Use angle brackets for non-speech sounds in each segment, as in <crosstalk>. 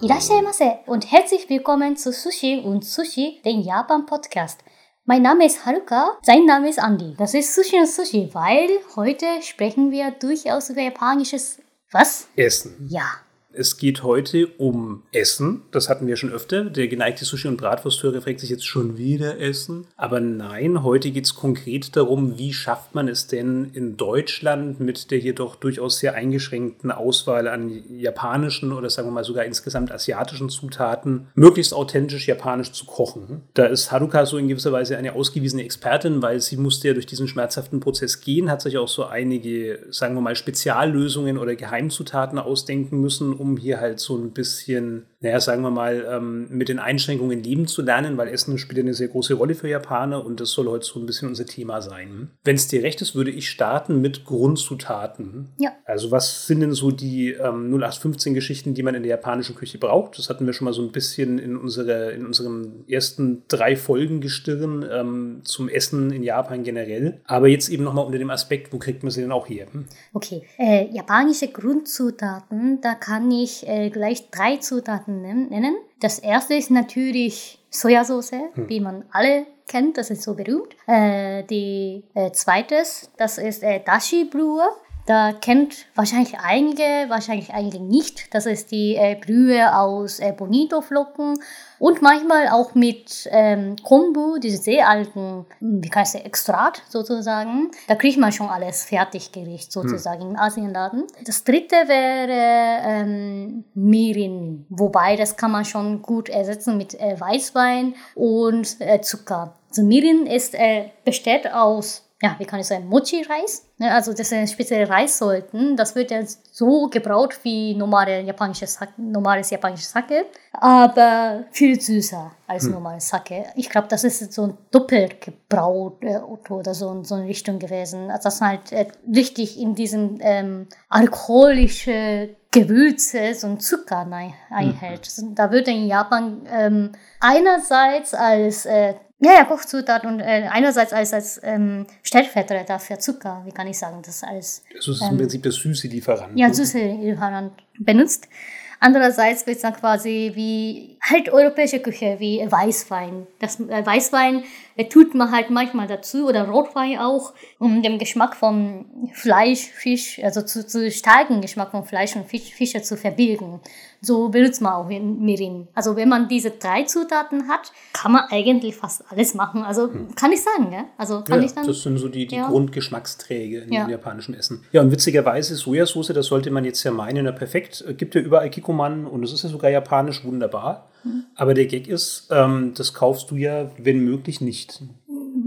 Irashaimase und herzlich willkommen zu Sushi und Sushi, den Japan-Podcast. Mein Name ist Haruka, sein Name ist Andy. Das ist Sushi und Sushi, weil heute sprechen wir durchaus über japanisches was? Essen. Ja, Es geht heute um Essen. Das hatten wir schon öfter. Der geneigte Sushi- und Bratwursthörer fragt sich jetzt schon wieder Essen. Aber nein, heute geht es konkret darum, wie schafft man es denn in Deutschland mit der hier doch durchaus sehr eingeschränkten Auswahl an japanischen oder sagen wir mal sogar insgesamt asiatischen Zutaten, möglichst authentisch japanisch zu kochen. Da ist Haruka so in gewisser Weise eine ausgewiesene Expertin, weil sie musste ja durch diesen schmerzhaften Prozess gehen, hat sich auch so einige, sagen wir mal, Speziallösungen oder Geheimzutaten ausdenken müssen, um hier halt so ein bisschen, naja, sagen wir mal, ähm, mit den Einschränkungen leben zu lernen, weil Essen spielt eine sehr große Rolle für Japaner und das soll heute so ein bisschen unser Thema sein. Wenn es dir recht ist, würde ich starten mit Grundzutaten. Ja. Also was sind denn so die ähm, 0815-Geschichten, die man in der japanischen Küche braucht? Das hatten wir schon mal so ein bisschen in, unsere, in unseren ersten drei Folgen gestirn ähm, zum Essen in Japan generell. Aber jetzt eben nochmal unter dem Aspekt, wo kriegt man sie denn auch her? Hm? okay. Äh, japanische Grundzutaten, da kann ich äh, gleich drei Zutaten nen- nennen. Das erste ist natürlich Sojasauce, wie man alle kennt, das ist so berühmt. Äh, die äh, zweites, das ist äh, Dashi-Brühe. Da kennt wahrscheinlich einige, wahrscheinlich einige nicht. Das ist die äh, Brühe aus äh, Bonito-Flocken und manchmal auch mit ähm, Kombu, diese sehr alten, hm, wie heißt der, Extrat sozusagen. Da kriegt man schon alles Fertiggericht sozusagen im Asienladen. Das dritte wäre ähm, Mirin, wobei das kann man schon gut ersetzen mit äh, Weißwein und äh, Zucker. Also Mirin ist, äh, besteht aus ja, wie kann ich sagen, Mochi-Reis. Ne, Also das sind spezielle Reissorten. Das wird ja so gebraut wie normale japanische Sake, normales japanisches Sake, aber viel süßer als normales Sake. Ich glaube, das ist so doppelt gebraut äh, oder so, in so eine Richtung gewesen. Also das halt äh, richtig in diesem ähm, alkoholische Gewürze und Zucker ein- einhält. Da wird in Japan ähm, einerseits als äh, ja, ja, Kochzutat und äh, einerseits als, als ähm, Stellvertreter für Zucker, wie kann ich sagen, das als Also es ist im Prinzip der süße Lieferant. ja, süße Lieferant benutzt. Andererseits wird es dann quasi wie halt europäische Küche, wie Weißwein. Das äh, Weißwein äh, tut man halt manchmal dazu oder Rotwein auch, um den Geschmack von Fleisch, Fisch, also zu, zu starken Geschmack von Fleisch und Fisch, Fische zu verbilden. So benutzt man auch in Mirin. Also wenn man diese drei Zutaten hat, kann man eigentlich fast alles machen. Also kann ich sagen, ja? Also kann Ja, ich dann. das sind so die, die Ja. Grundgeschmacksträge in Ja. dem japanischen Essen. Ja, und witzigerweise Sojasauce, das sollte man jetzt ja meinen, na perfekt, äh, gibt ja überall Kikoman und es ist ja sogar japanisch wunderbar. Aber der Gag ist, ähm, das kaufst du ja, wenn möglich, nicht.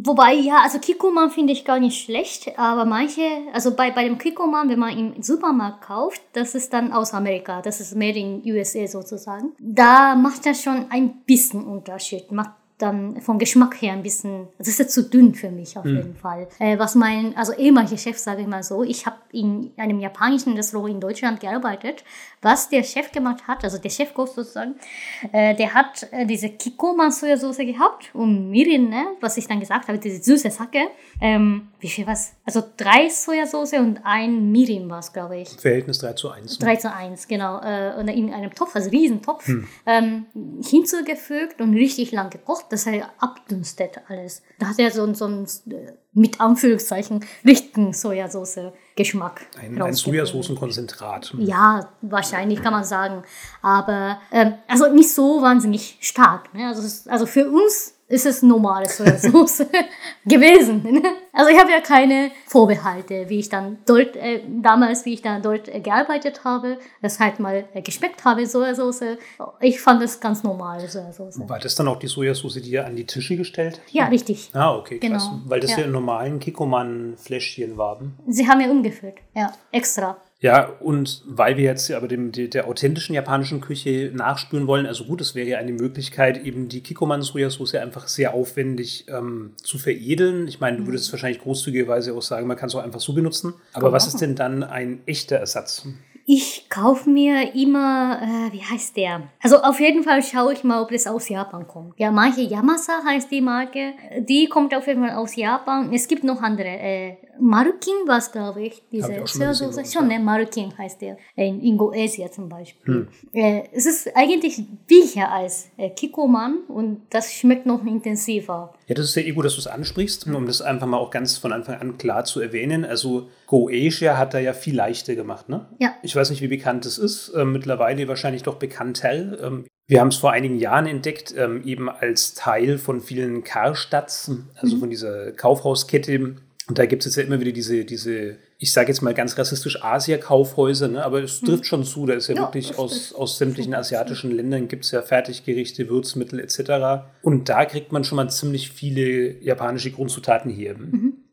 Wobei, ja, also Kikoman finde ich gar nicht schlecht, aber manche, also bei, bei dem Kikoman, wenn man im Supermarkt kauft, das ist dann aus Amerika, das ist made in USA sozusagen. Da macht das schon ein bisschen Unterschied, macht dann vom Geschmack her ein bisschen, das ist jetzt zu dünn für mich auf jeden Fall. Äh, was mein, also ehemaliger Chef, sage ich mal so, ich habe in einem japanischen Restaurant in Deutschland gearbeitet. Was der Chef gemacht hat, also der Chefkoch sozusagen, äh, der hat äh, diese Kikoman Sojasauce gehabt und Mirin, ne, was ich dann gesagt habe, diese süße Sake. Ähm, wie viel was? Also drei Sojasauce und ein Mirin war es, glaube ich. Verhältnis 3 zu 1. 3 zu 1, genau. Äh, und in einem Topf, also Riesentopf, ähm, hinzugefügt und richtig lang gekocht, dass er abdünstet alles. Da hat er so, so einen, äh, mit Anführungszeichen, richtigen Sojasauce-Geschmack. Ein, ein Sojasaucenkonzentrat. Ja, wahrscheinlich kann man sagen. Aber ähm, also nicht so wahnsinnig stark. Ne? Also, also für uns ist es normale Sojasauce <laughs> gewesen. Ne? Also ich habe ja keine Vorbehalte, wie ich dann dort, äh, damals, wie ich dann dort äh, gearbeitet habe, das halt mal äh, geschmeckt habe, Sojasauce. Ich fand es ganz normal, Sojasauce. War das dann auch die Sojasauce, die ihr an die Tische gestellt? Ja, richtig. Ah, okay, krass. Genau, Weil das ja, ja. in normalen Kikoman-Fläschchen waren. Sie haben ja umgefüllt. Ja, extra. Ja, und weil wir jetzt aber dem, der, authentischen japanischen Küche nachspüren wollen, also gut, es wäre ja eine Möglichkeit, eben die Kikoman-Sojasauce einfach sehr aufwendig ähm, zu veredeln. Ich meine, du würdest wahrscheinlich großzügigerweise auch sagen, man kann es auch einfach so benutzen. Aber Kann was ist denn dann ein echter Ersatz? Ich kaufe mir immer, äh, wie heißt der? Also auf jeden Fall schaue ich mal, ob das aus Japan kommt. Ja, manche Yamasa heißt die Marke. Die kommt auf jeden Fall aus Japan. Es gibt noch andere. Äh, Marukin war es, glaube ich, diese auch schon ne? Marukin heißt der. In Indonesien zum Beispiel. Äh, es ist eigentlich billiger als äh, Kikoman und das schmeckt noch intensiver. Ja, das ist eh gut, dass du es ansprichst, um das einfach mal auch ganz von Anfang an klar zu erwähnen. Also Goetia hat da ja viel leichter gemacht, ne? Ja. Ich weiß nicht, wie bekannt es ist. Ähm, mittlerweile wahrscheinlich doch bekannter. Ähm, wir haben es vor einigen Jahren entdeckt, ähm, eben als Teil von vielen Karstadts, also von dieser Kaufhauskette. Und da gibt es jetzt ja immer wieder diese, diese ich sage jetzt mal ganz rassistisch, Asia-Kaufhäuser, ne? aber es trifft schon zu. Da ist ja, Ja, wirklich aus, aus sämtlichen asiatischen Ländern gibt es ja Fertiggerichte, Würzmittel etc. Und da kriegt man schon mal ziemlich viele japanische Grundzutaten her.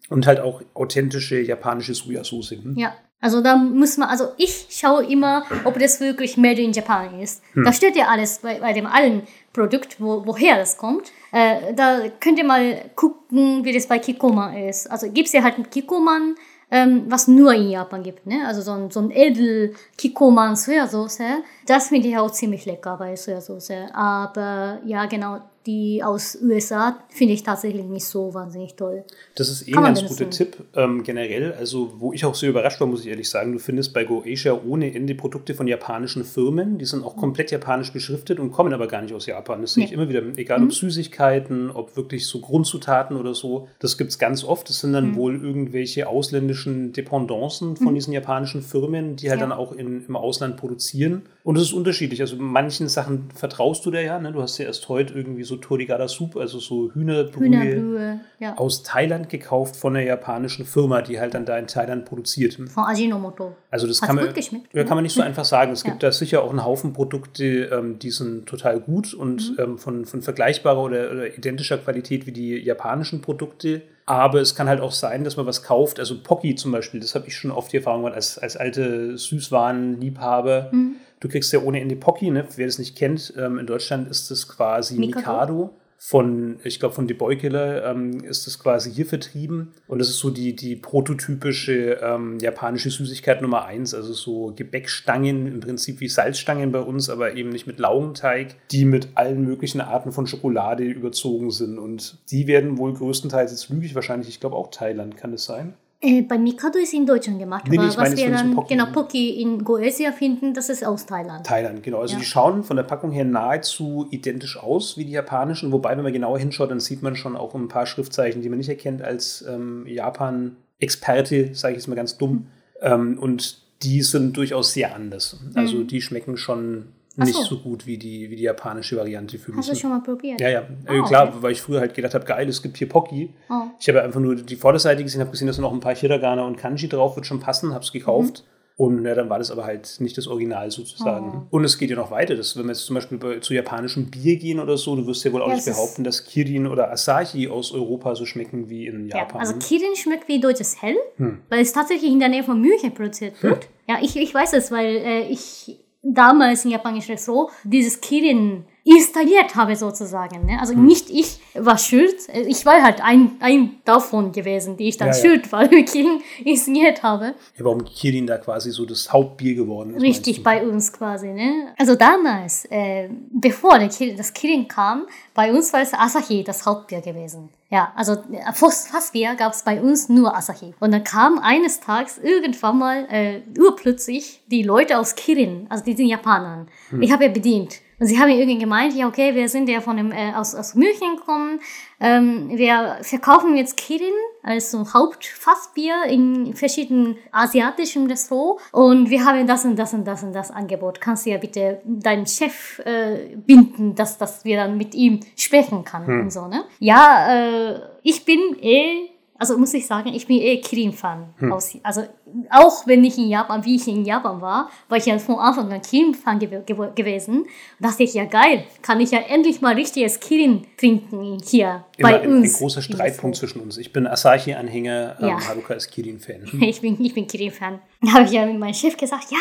Und halt auch authentische japanische Sojasauce. Hm? Ja, also da muss man, also ich schaue immer, ob das wirklich Made in Japan ist. Da steht ja alles bei, bei dem allen Produkt, wo, woher das kommt. Äh, da könnt ihr mal gucken, wie das bei Kikoman ist. Also gibt es ja halt ein Kikoman, ähm, was nur in Japan gibt, ne? Also so ein, so ein edel Kikoman Sojasauce. Das finde ich auch ziemlich lecker bei Sojasauce. Aber ja, genau, die aus USA finde ich tatsächlich nicht so wahnsinnig toll. Das ist eh ein ganz guter. Tipp ähm, generell. Also, wo ich auch sehr überrascht war, muss ich ehrlich sagen, du findest bei GoAsia ohne Ende Produkte von japanischen Firmen. Die sind auch komplett japanisch beschriftet und kommen aber gar nicht aus Japan. Das sehe ich Nee. immer wieder. Egal ob Süßigkeiten, ob wirklich so Grundzutaten oder so. Das gibt es ganz oft. Das sind dann wohl irgendwelche ausländischen Dependancen von diesen japanischen Firmen, die halt Ja. dann auch in, im Ausland produzieren. Und es ist unterschiedlich. Also manchen Sachen vertraust du dir ja. Ne? Du hast ja erst heute irgendwie so Torigara Soup, also so Hühnerbrühe Hühnerbrühe, ja. aus Thailand gekauft von einer japanischen Firma, die halt dann da in Thailand produziert. Von Ajinomoto. Also das Hat's kann man, ja, ne? kann man nicht so einfach sagen. Es Ja. gibt da sicher auch einen Haufen Produkte, ähm, die sind total gut und Mhm. ähm, von, von vergleichbarer oder, oder identischer Qualität wie die japanischen Produkte. Aber es kann halt auch sein, dass man was kauft. Also Pocky zum Beispiel, das habe ich schon oft die Erfahrung gemacht als, als alte Süßwarenliebhaber. Mhm. Du kriegst ja ohne Ende Pocky, ne? wer das nicht kennt. Ähm, in Deutschland ist das quasi Mikado? Mikado von, ich glaube, von The Boy Killer ähm, ist das quasi hier vertrieben. Und das ist so die, die prototypische ähm, japanische Süßigkeit Nummer eins. Also so Gebäckstangen, im Prinzip wie Salzstangen bei uns, aber eben nicht mit Laugenteig, die mit allen möglichen Arten von Schokolade überzogen sind. Und die werden wohl größtenteils, jetzt lüge ich wahrscheinlich, ich glaube auch Thailand, kann das sein? Äh, bei Mikado ist in Deutschland gemacht, Nee, aber was wir dann, Pocky. genau, Pocky in Goesia finden, das ist aus Thailand. Thailand, genau. Also Ja. die schauen von der Packung her nahezu identisch aus wie die japanischen, wobei, wenn man genauer hinschaut, dann sieht man schon auch ein paar Schriftzeichen, die man nicht erkennt als ähm, Japan-Experte, sage ich jetzt mal ganz dumm. Ähm, und die sind durchaus sehr anders. Also die schmecken schon Mhm. Nicht so. so gut wie die, wie die japanische Variante für mich. Hast du schon mal probiert? Ja, ja, Ah, klar, okay. weil ich früher halt gedacht habe, geil, es gibt hier Pocky. Oh. Ich habe einfach nur die Vorderseite gesehen, habe gesehen, da sind noch ein paar Hiragana und Kanji drauf, wird schon passen, habe es gekauft. Und ja, dann war das aber halt nicht das Original sozusagen. Oh. Und es geht ja noch weiter. Das, wenn wir jetzt zum Beispiel bei, zu japanischem Bier gehen oder so, du wirst ja wohl auch Ja, nicht behaupten, dass Kirin oder Asahi aus Europa so schmecken wie in Ja, Japan. also Kirin schmeckt wie deutsches Hell, Hm. weil es tatsächlich in der Nähe von München produziert wird. Ja, ich, ich weiß es, weil äh, ich damals im japanischen Restaurant dieses Kirin installiert habe sozusagen. Ne? Hm. Also nicht ich war schuld, ich war halt ein, ein davon gewesen, die ich dann Ja, ja. schuld war, <laughs> weil ich Kirin installiert habe. ja, warum Kirin da quasi so das Hauptbier geworden ist. Richtig, bei uns quasi. Ne? Also damals, äh, bevor Kirin, das Kirin kam, bei uns war es Asahi das Hauptbier gewesen. Ja, also äh, fast Fassbier gab es bei uns nur Asahi. Und dann kam eines Tages irgendwann mal äh, urplötzlich die Leute aus Kirin, also die sind Japanern. Ich habe ja bedient. Und sie haben irgendwie gemeint, ja okay, wir sind ja von dem, äh, aus, aus München gekommen, ähm, wir verkaufen jetzt Kirin als so Hauptfassbier in verschiedenen asiatischen Restaurants und wir haben das und das und das und das Angebot. Kannst du ja bitte deinen Chef äh, binden, dass, dass wir dann mit ihm sprechen können und so, ne? Ja, äh, ich bin eh also muss ich sagen, ich bin eh Kirin-Fan. aus- Also auch wenn ich in Japan, wie ich in Japan war, war ich ja von Anfang an Kirin-Fan gew gew gewesen. Da dachte ich, ja geil, kann ich ja endlich mal richtiges Kirin trinken hier Immer bei ein, uns. ein großer Streitpunkt zwischen uns. Ich bin Asahi-Anhänger, ähm, Ja. Haruka ist Kirin-Fan. <laughs> Ich bin, ich bin Kirin-Fan. Da habe ich ja mit meinem Chef gesagt, ja,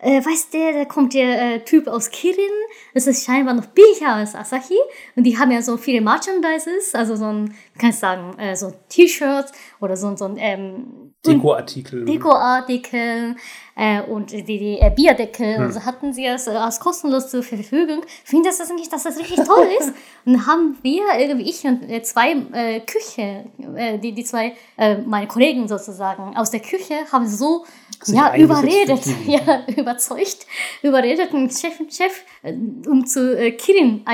äh, weißt du, da kommt der äh, Typ aus Kirin, das ist scheinbar noch billiger als Asahi. Und die haben ja so viele Merchandises, also so ein, kann ich sagen, äh, so T-Shirts oder so, so ein ähm, Dekoartikel. Dekoartikel äh, und die, die äh, Bierdeckel hm. so hatten sie es äh, als kostenlos zur Verfügung. Finde das nicht, dass das richtig toll ist. <laughs> Und haben wir irgendwie ich und äh, zwei äh, Küche, äh, die die zwei äh, meine Kollegen sozusagen aus der Küche haben so ja, überredet, <laughs> ja, überzeugt, überredet den Chef, Chef um zu äh, Kirin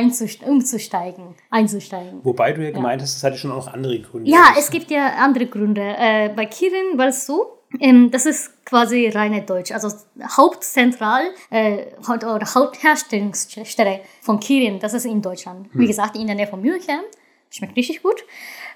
umzusteigen, einzusteigen. Wobei du ja gemeint ja. hast, es hatte schon auch andere Gründe. Ja, es gibt ja andere Gründe. Äh, bei Kirin war es so, ähm, das ist quasi reine Deutsch. Also Hauptzentral äh, oder Hauptherstellungsstelle von Kirin, das ist in Deutschland. Hm. Wie gesagt, in der Nähe von München. Schmeckt richtig gut.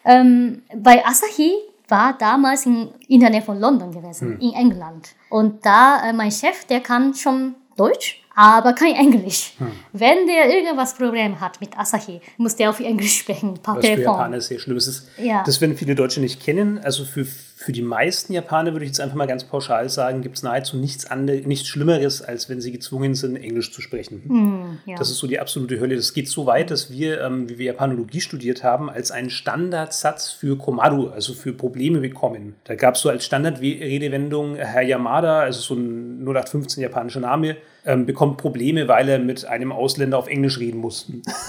Ähm, bei Asahi war damals in, in der Nähe von London gewesen, hm. in England. Und da, äh, mein Chef, der kann schon Deutsch, aber kein Englisch. Hm. Wenn der irgendwas Problem hat mit Asahi, muss der auf Englisch sprechen, per Was Telefon. für Japaner sehr schlimm ist. Ja. Das werden viele Deutsche nicht kennen. Also für für die meisten Japaner würde ich jetzt einfach mal ganz pauschal sagen, gibt es nahezu nichts, andere, nichts Schlimmeres, als wenn sie gezwungen sind, Englisch zu sprechen. Mm, ja. Das ist so die absolute Hölle. Das geht so weit, dass wir, ähm, wie wir Japanologie studiert haben, als einen Standardsatz für Komaru, also für Probleme bekommen. Da gab es so als Standardredewendung Herr Yamada, also so ein 0815 japanischer Name, ähm, bekommt Probleme, weil er mit einem Ausländer auf Englisch reden muss. <laughs> <laughs>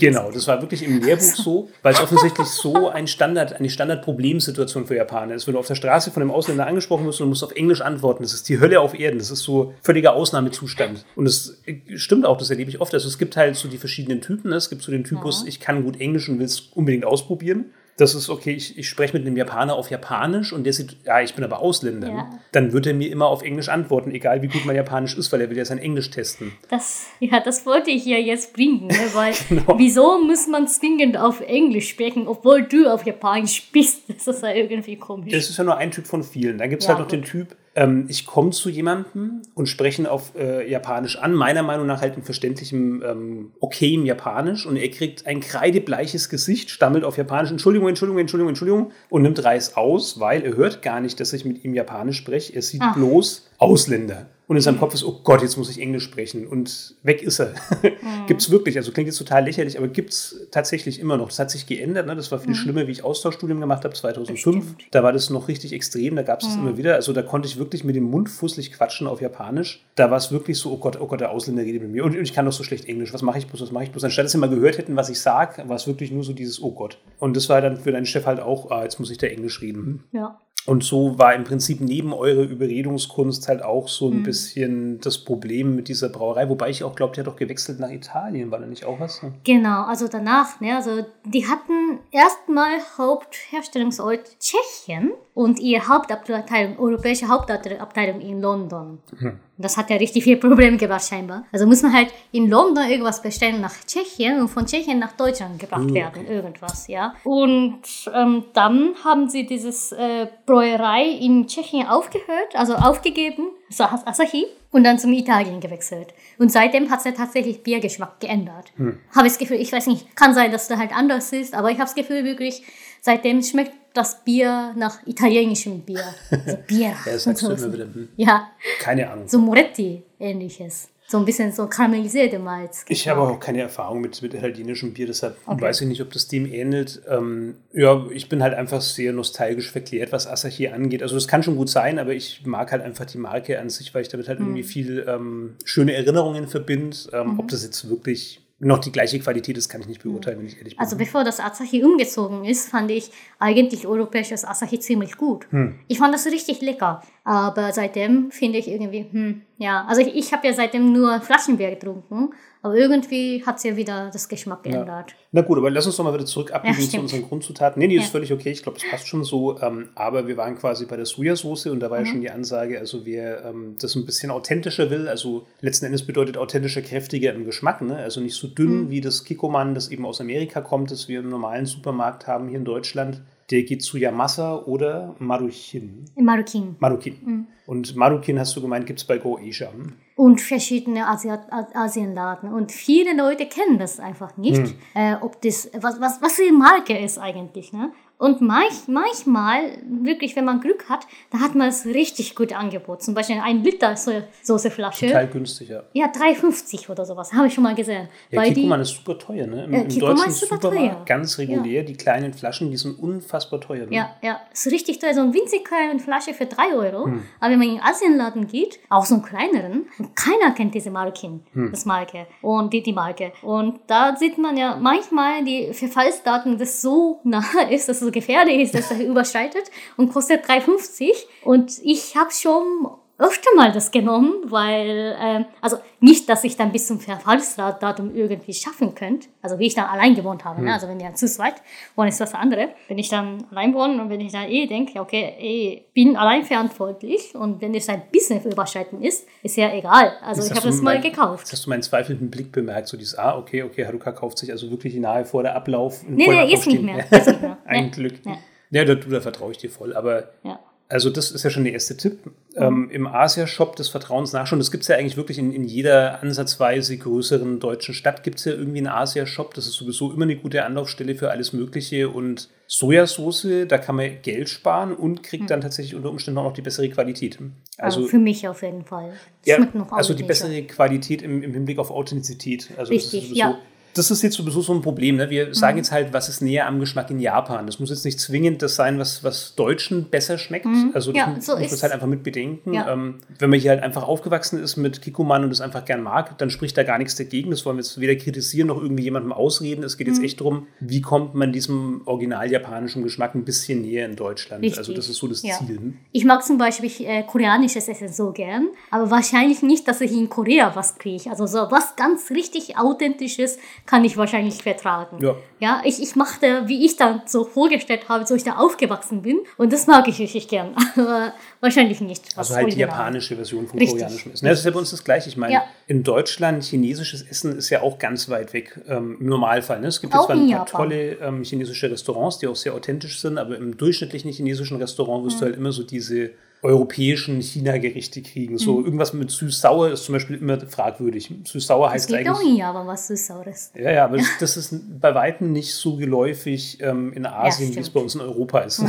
genau, das war wirklich im Lehrbuch so, weil es offensichtlich so ein Standard, eine Standardproblemsituation für Japaner ist. Wenn du auf der Straße von einem Ausländer angesprochen wirst und du musst auf Englisch antworten, das ist die Hölle auf Erden. Das ist so völliger Ausnahmezustand. Und es stimmt auch, das erlebe ich oft. Also es gibt halt so die verschiedenen Typen. Ne? Es gibt so den Typus, ja. ich kann gut Englisch und will es unbedingt ausprobieren das ist okay, ich, ich spreche mit einem Japaner auf Japanisch und der sieht, ja, ich bin aber Ausländer. Ja. Dann wird er mir immer auf Englisch antworten, egal wie gut mein Japanisch ist, weil er will ja sein Englisch testen. Das, ja, das wollte ich ja jetzt bringen, ne? weil <laughs> genau. wieso muss man zwingend auf Englisch sprechen, obwohl du auf Japanisch bist? Das ist ja irgendwie komisch. Das ist ja nur ein Typ von vielen. Dann gibt es ja, halt noch gut. den Typ, ähm, ich komme zu jemandem und spreche auf äh, Japanisch an, meiner Meinung nach halt in verständlichem, ähm, okayem Japanisch. Und er kriegt ein kreidebleiches Gesicht, stammelt auf Japanisch, Entschuldigung, Entschuldigung, Entschuldigung, Entschuldigung und nimmt Reis aus, weil er hört gar nicht, dass ich mit ihm Japanisch spreche, er sieht Ach. bloß Ausländer und in seinem Kopf ist, oh Gott, jetzt muss ich Englisch sprechen und weg ist er. Mhm. <laughs> gibt es wirklich, also klingt jetzt total lächerlich, aber gibt es tatsächlich immer noch. Das hat sich geändert, ne? das war viel mhm. schlimmer, wie ich Austauschstudien gemacht habe 2005. Da war das noch richtig extrem, da gab es mhm. das immer wieder. Also da konnte ich wirklich mit dem Mund fußlich quatschen auf Japanisch. Da war es wirklich so, oh Gott, oh Gott, der Ausländer redet mit mir und, ich kann doch so schlecht Englisch, was mache ich bloß, was mache ich bloß. Anstatt dass sie mal gehört hätten, was ich sage, war es wirklich nur so dieses, oh Gott. Und das war dann für deinen Chef halt auch, ah, jetzt muss ich da Englisch reden. Ja. Und so war im Prinzip neben eurer Überredungskunst halt auch so ein mhm. bisschen das Problem mit dieser Brauerei. Wobei ich auch glaube, die hat doch gewechselt nach Italien, war da nicht auch was? Genau, also danach, ne, also die hatten erstmal Hauptherstellungsort Tschechien und ihre Hauptabteilung, europäische Hauptabteilung in London. Hm. Das hat ja richtig viel Probleme gebracht scheinbar. Also muss man halt in London irgendwas bestellen nach Tschechien und von Tschechien nach Deutschland gebracht okay. werden, irgendwas, ja. Und ähm, dann haben sie dieses äh, Bräuerei in Tschechien aufgehört, also aufgegeben, so Asahi, und dann zum Italien gewechselt. Und seitdem hat es ja tatsächlich Biergeschmack geändert. Hm. Habe ich das Gefühl, ich weiß nicht, kann sein, dass da halt anders ist, aber ich habe das Gefühl wirklich, seitdem schmeckt das Bier nach italienischem Bier. Also <laughs> Bier. ja, das sagst du immer wieder. Hm. Ja. Keine Ahnung. So Moretti ähnliches. So ein bisschen so karamellisierte Malz. Ich habe auch keine Erfahrung mit, mit italienischem Bier, deshalb okay. weiß ich nicht, ob das dem ähnelt. Ähm, ja, ich bin halt einfach sehr nostalgisch verklärt, was Asahi angeht. Also das kann schon gut sein, aber ich mag halt einfach die Marke an sich, weil ich damit halt mhm. irgendwie viel ähm, schöne Erinnerungen verbinde. Ähm, mhm. Ob das jetzt wirklich noch die gleiche Qualität ist, kann ich nicht beurteilen, wenn ich ehrlich bin. Also bevor das Asahi umgezogen ist, fand ich eigentlich europäisches Asahi ziemlich gut. Hm. Ich fand das richtig lecker. Aber seitdem finde ich irgendwie, hm, ja, also ich, ich habe ja seitdem nur Flaschenbier getrunken aber irgendwie hat es ja wieder das Geschmack geändert. Ja. Na gut, aber lass uns doch mal wieder zurück abbiegen ja, zu unseren Grundzutaten. Nee, nee, ja. ist völlig okay. Ich glaube, es passt schon so. Ähm, aber wir waren quasi bei der Sojasauce und da war mhm. ja schon die Ansage, also wer ähm, das ein bisschen authentischer will, also letzten Endes bedeutet authentischer, kräftiger im Geschmack. Ne? Also nicht so dünn mhm. wie das Kikoman, das eben aus Amerika kommt, das wir im normalen Supermarkt haben hier in Deutschland. Der geht zu Yamasa oder Maruchin. Marukin. Marukin. Mhm. Und Marukin, hast du gemeint, gibt es bei Go Asia. Hm? und verschiedene Asi Asienladen. Und viele Leute kennen das einfach nicht, hm. äh, ob das, was, was, was die Marke ist eigentlich. Ne? Und manch, manchmal, wirklich, wenn man Glück hat, da hat man es richtig gut angeboten. Zum Beispiel ein Liter Soßeflasche. Total günstig, ja. Ja, 3,50 oder sowas, habe ich schon mal gesehen. Ja, Weil Kikuman ist super teuer, ne? Im, äh, im deutschen Supermarkt teuer. ganz regulär. Ja. Die kleinen Flaschen, die sind unfassbar teuer. Ne? Ja, ja, ist richtig teuer. So eine winzig kleine Flasche für 3 Euro. Hm. Aber wenn man in den Asienladen geht, auch so einen kleineren, keiner kennt diese Marke, hm. das Marke und die, die Marke. Und da sieht man ja manchmal die Verfallsdaten, das so nah <laughs> ist, dass es so gefährlich ist, dass er <laughs> überschreitet und kostet 3,50. Und ich habe schon öfter mal das genommen, weil, äh, also nicht, dass ich dann bis zum Verfallsdatum irgendwie schaffen könnte, also wie ich dann allein gewohnt habe, ne? hm. ne? also wenn wir zu zweit wohnen, ist das andere. Wenn ich dann allein wohne und wenn ich dann eh denke, okay, eh, bin allein verantwortlich und wenn es ein bisschen überschreiten ist, ist ja egal. Also jetzt ich habe das mal mein, gekauft. Hast du meinen zweifelnden Blick bemerkt, so dieses, ah, okay, okay, Haruka kauft sich also wirklich nahe vor der Ablauf. Nee, nee, jetzt nicht mehr. <laughs> Jetzt nicht mehr. ein Glück. Ja, ja da, da vertraue ich dir voll, aber... Ja also das ist ja schon der erste Tipp. Mhm. Ähm, Im Asia-Shop des Vertrauens nachschauen. Das gibt es ja eigentlich wirklich in, in jeder ansatzweise größeren deutschen Stadt gibt es ja irgendwie einen Asia-Shop. Das ist sowieso immer eine gute Anlaufstelle für alles Mögliche. Und Sojasauce, da kann man Geld sparen und kriegt mhm. dann tatsächlich unter Umständen auch noch die bessere Qualität. Also, also für mich auf jeden Fall. Ja, also die bessere Qualität im, im Hinblick auf Authentizität. Also Richtig, ja das ist jetzt sowieso so ein Problem. Ne? Wir sagen mhm. jetzt halt, was ist näher am Geschmack in Japan. Das muss jetzt nicht zwingend das sein, was, was Deutschen besser schmeckt. Mhm. Also das ja, muss, so muss man halt einfach mit bedenken. Ja. Ähm, wenn man hier halt einfach aufgewachsen ist mit Kikuman und es einfach gern mag, dann spricht da gar nichts dagegen. Das wollen wir jetzt weder kritisieren noch irgendwie jemandem ausreden. Es geht mhm. jetzt echt darum, wie kommt man diesem original japanischen Geschmack ein bisschen näher in Deutschland. Richtig. Also das ist so das ja. Ziel. Ich mag zum Beispiel äh, koreanisches Essen so gern, aber wahrscheinlich nicht, dass ich in Korea was kriege. Also so was ganz richtig authentisches kann ich wahrscheinlich vertragen. Ja. Ja, ich, ich machte, wie ich dann so vorgestellt habe, so ich da aufgewachsen bin. Und das mag ich richtig gern. <laughs> Aber wahrscheinlich nicht. Also halt die japanische Version vom richtig. koreanischen Essen. Das ist ja bei uns das Gleiche. Ich meine, ja. in Deutschland chinesisches Essen ist ja auch ganz weit weg ähm, im Normalfall. Ne? Es gibt jetzt zwar ein paar tolle ähm, chinesische Restaurants, die auch sehr authentisch sind, aber im durchschnittlichen chinesischen Restaurant wirst mhm. du halt immer so diese europäischen China-Gerichte kriegen. So mhm. irgendwas mit süß-sauer ist zum Beispiel immer fragwürdig. Süß-sauer heißt eigentlich. Es gibt auch aber was Süß-Saures. Ja, ja, aber das ist bei weitem nicht so geläufig ähm, in Asien, ja, wie es bei uns in Europa ist. Mhm,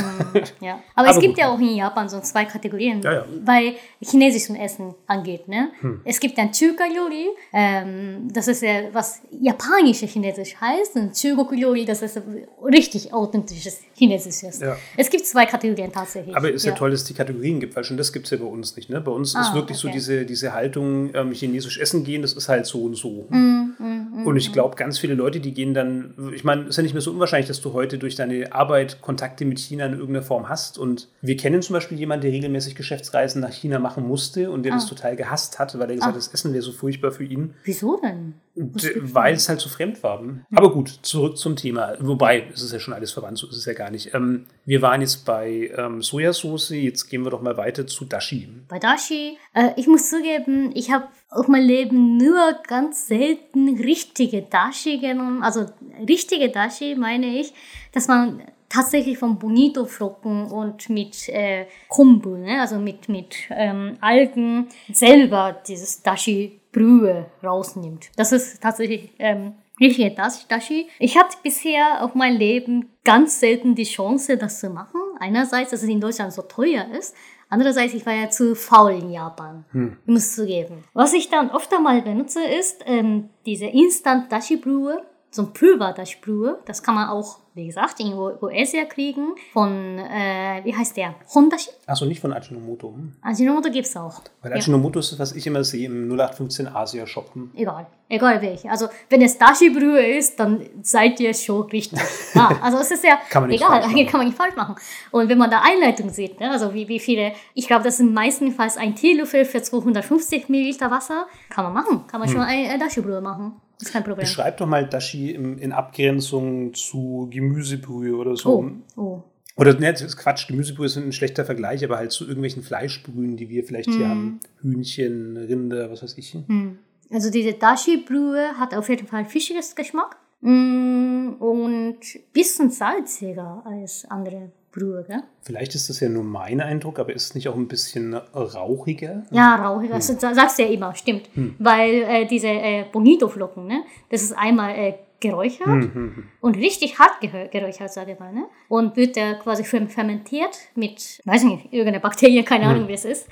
ja. Aber, aber, es gibt gut. ja auch in Japan so zwei Kategorien, ja, ja. weil chinesisches Essen angeht. Ne? Hm. Es gibt dann Chuka-Yori, ähm, das ist ja was japanisches Chinesisch heißt, und Chugok-Yori, das ist richtig authentisches Chinesisches. Ja. Es gibt zwei Kategorien tatsächlich. Aber ist ja, toll, dass es die Kategorien gibt, weil schon das gibt es ja bei uns nicht. Ne? Bei uns ah, ist wirklich okay. so diese, diese Haltung, ähm, chinesisch essen gehen, das ist halt so und so. Mm, mm, mm, und ich mm. glaube, ganz viele Leute, die gehen dann, ich meine, es ist ja nicht mehr so unwahrscheinlich, dass du heute durch deine Arbeit Kontakte mit China in irgendeiner Form hast. Und wir kennen zum Beispiel jemanden, der regelmäßig Geschäftsreisen nach China machen musste und der ah. das total gehasst hat, weil er gesagt hat, ah. das Essen wäre so furchtbar für ihn. Wieso denn? Weil es halt so fremd war. Aber gut, zurück zum Thema. Wobei, es ist ja schon alles verwandt, so ist es ja gar nicht. Ähm, wir waren jetzt bei ähm, Sojasauce, jetzt gehen wir doch mal weiter zu Dashi. Bei Dashi, äh, ich muss zugeben, ich habe auf mein Leben nur ganz selten richtige Dashi genommen. Also richtige Dashi meine ich, dass man tatsächlich von Bonito-Flocken und mit äh, Kombu, ne? also mit, mit ähm, Algen, selber dieses Dashi-Brühe rausnimmt. Das ist tatsächlich ähm, richtige Dashi. Ich hatte bisher auf mein Leben ganz selten die Chance, das zu machen. Einerseits, dass es in Deutschland so teuer ist. Andererseits, ich war ja zu faul in Japan. Hm. Ich muss zugeben. Was ich dann oft einmal benutze, ist ähm, diese Instant-Dashi-Brühe so ein Pulver, das Sprühe. Das kann man auch, wie gesagt, in USA kriegen. Von, äh, wie heißt der? Hondashi? Achso, nicht von Ajinomoto. Hm. Ajinomoto gibt es auch. Weil Ajinomoto ja. ist das, was ich immer sehe im 0815 Asia-Shop. Hm. Egal. Egal welche. Also, wenn es Dashi-Brühe ist, dann seid ihr schon richtig. <laughs> ja, also, es ist ja kann man nicht egal. <laughs> Kann man nicht falsch machen. Und wenn man da Einleitung sieht, ne, also wie, wie viele, ich glaube, das sind meistenfalls ein Teelöffel für 250 Milliliter Wasser, kann man machen. Kann man hm. schon eine Dashi-Brühe machen. Ist kein Problem. Beschreib doch mal Dashi in, in Abgrenzung zu Gemüsebrühe oder so. Oh, oh. Oder ne, das ist Quatsch, Gemüsebrühe ist ein schlechter Vergleich, aber halt zu irgendwelchen Fleischbrühen, die wir vielleicht mm. hier hm. haben. Hühnchen, Rinder, was weiß ich. Mm. Also diese Dashi-Brühe hat auf jeden Fall fischiges Geschmack mm, und bisschen salziger als andere Brühe, gell? Vielleicht ist das ja nur mein Eindruck, aber ist es nicht auch ein bisschen rauchiger? Ja, rauchiger, das sagst du ja immer, stimmt. Weil äh, diese äh, Bonito-Flocken, ne, das ist einmal äh, geräuchert und richtig hart geräuchert, sage ich mal, ne? Und wird äh, quasi fer- fermentiert mit, weiß ich nicht, irgendeiner Bakterie, keine Ahnung, wie es ist.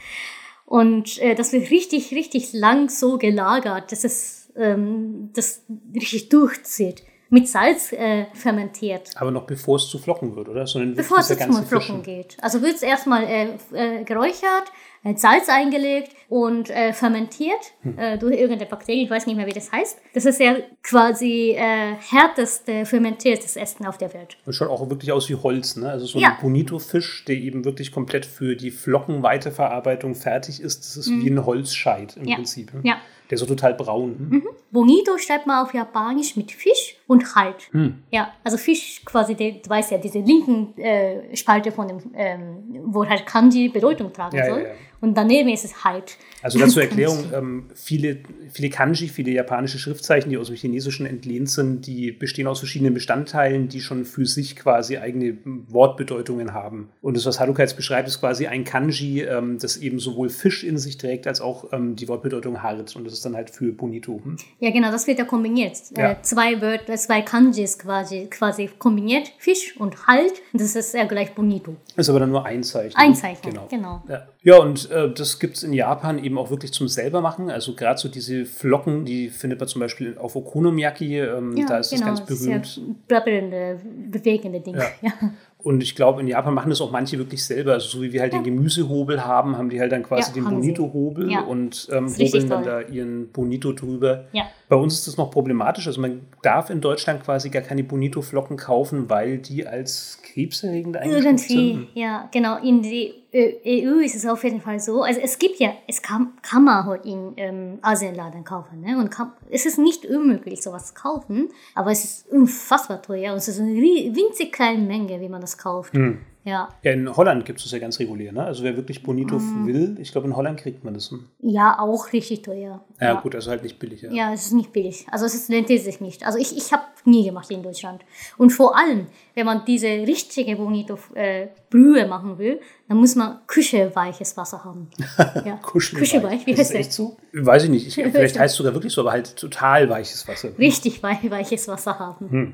Und äh, das wird richtig, richtig lang so gelagert, dass es ähm, das richtig durchzieht. Mit Salz äh, fermentiert. Aber noch bevor es zu Flocken wird, oder? Sondern Bevor es ganze Flocken Fischen. geht. Also wird es erstmal äh, äh, geräuchert, äh, Salz eingelegt und äh, fermentiert Hm. äh, durch irgendeine Bakterie, ich weiß nicht mehr, wie das heißt. Das ist ja quasi äh, härteste fermentiertes Essen auf der Welt. Das schaut auch wirklich aus wie Holz, ne? Also so ein Ja. Bonito-Fisch, der eben wirklich komplett für die Flockenweiterverarbeitung fertig ist. Das ist wie ein Holzscheit im. Ja. Prinzip. ne? Ja. Der ist so total braun. ne? Bonito schreibt man auf Japanisch mit Fisch und Halt. Hm. Ja, also Fisch quasi, der, du weißt ja, diese linken äh, Spalte von dem, ähm, wo halt Kanji Bedeutung tragen Ja, ja, soll. ja. Und daneben ist es Halt. Also dazu <laughs> Erklärung, ähm, viele, viele Kanji, viele japanische Schriftzeichen, die aus dem Chinesischen entlehnt sind, die bestehen aus verschiedenen Bestandteilen, die schon für sich quasi eigene Wortbedeutungen haben. Und das, was Haruka jetzt beschreibt, ist quasi ein Kanji, ähm, das eben sowohl Fisch in sich trägt, als auch ähm, die Wortbedeutung hart. Und das ist dann halt für Bonito. Hm? Ja, genau, das wird ja kombiniert. Ja. Äh, zwei Wörter, zwei Kanjis quasi, quasi kombiniert, Fisch und Halt. Das ist ja gleich Bonito. Ist aber dann nur ein Zeichen. Ein Zeichen, Genau. genau. Ja, ja und äh, das gibt es in Japan eben auch wirklich zum selbermachen. Also gerade so diese Flocken, die findet man zum Beispiel auf Okonomiyaki. Ähm, da ist das ganz das berühmt. ist ja brabbelnde, bewegende Ding. Ja. Ja. Und ich glaube, in Japan machen das auch manche wirklich selber. Also so wie wir halt den Gemüsehobel haben, haben die halt dann quasi Ja, den. Bonito-Hobel Ja. und ähm, hobeln dann da ihren Bonito drüber. Ja. Bei uns ist das noch problematisch. Also man darf in Deutschland quasi gar keine Bonito-Flocken kaufen, weil die als krebserregend eingestuft Irgendwie, sind. ja, genau. In die EU ist es auf jeden Fall so. Also es gibt ja, es kann, kann man halt in ähm, Asienladen kaufen. Ne? Und kann, es ist nicht unmöglich, sowas zu kaufen, aber es ist unfassbar teuer und es ist eine winzig kleine Menge, wie man das kauft. Hm. Ja. Ja, in Holland gibt es das ja ganz regulär. Ne? Also wer wirklich Bonito Ah. will, ich glaube, in Holland kriegt man das. Hm? ja, auch richtig teuer. Ja, gut, also halt nicht billig. Ja. Ja, es ist nicht billig. Also es ist, rentiert sich nicht. Also ich, ich habe nie gemacht in Deutschland. Und vor allem, wenn man diese richtige Bonito-Brühe machen will, dann muss man kücheweiches Wasser haben. <laughs> Ja. Kuschelweich. Kücheweich, wie das heißt echt das? so? Weiß ich nicht. Ich, <laughs> vielleicht heißt es sogar wirklich so, aber halt total weiches Wasser. Richtig wei- weiches Wasser haben. Hm.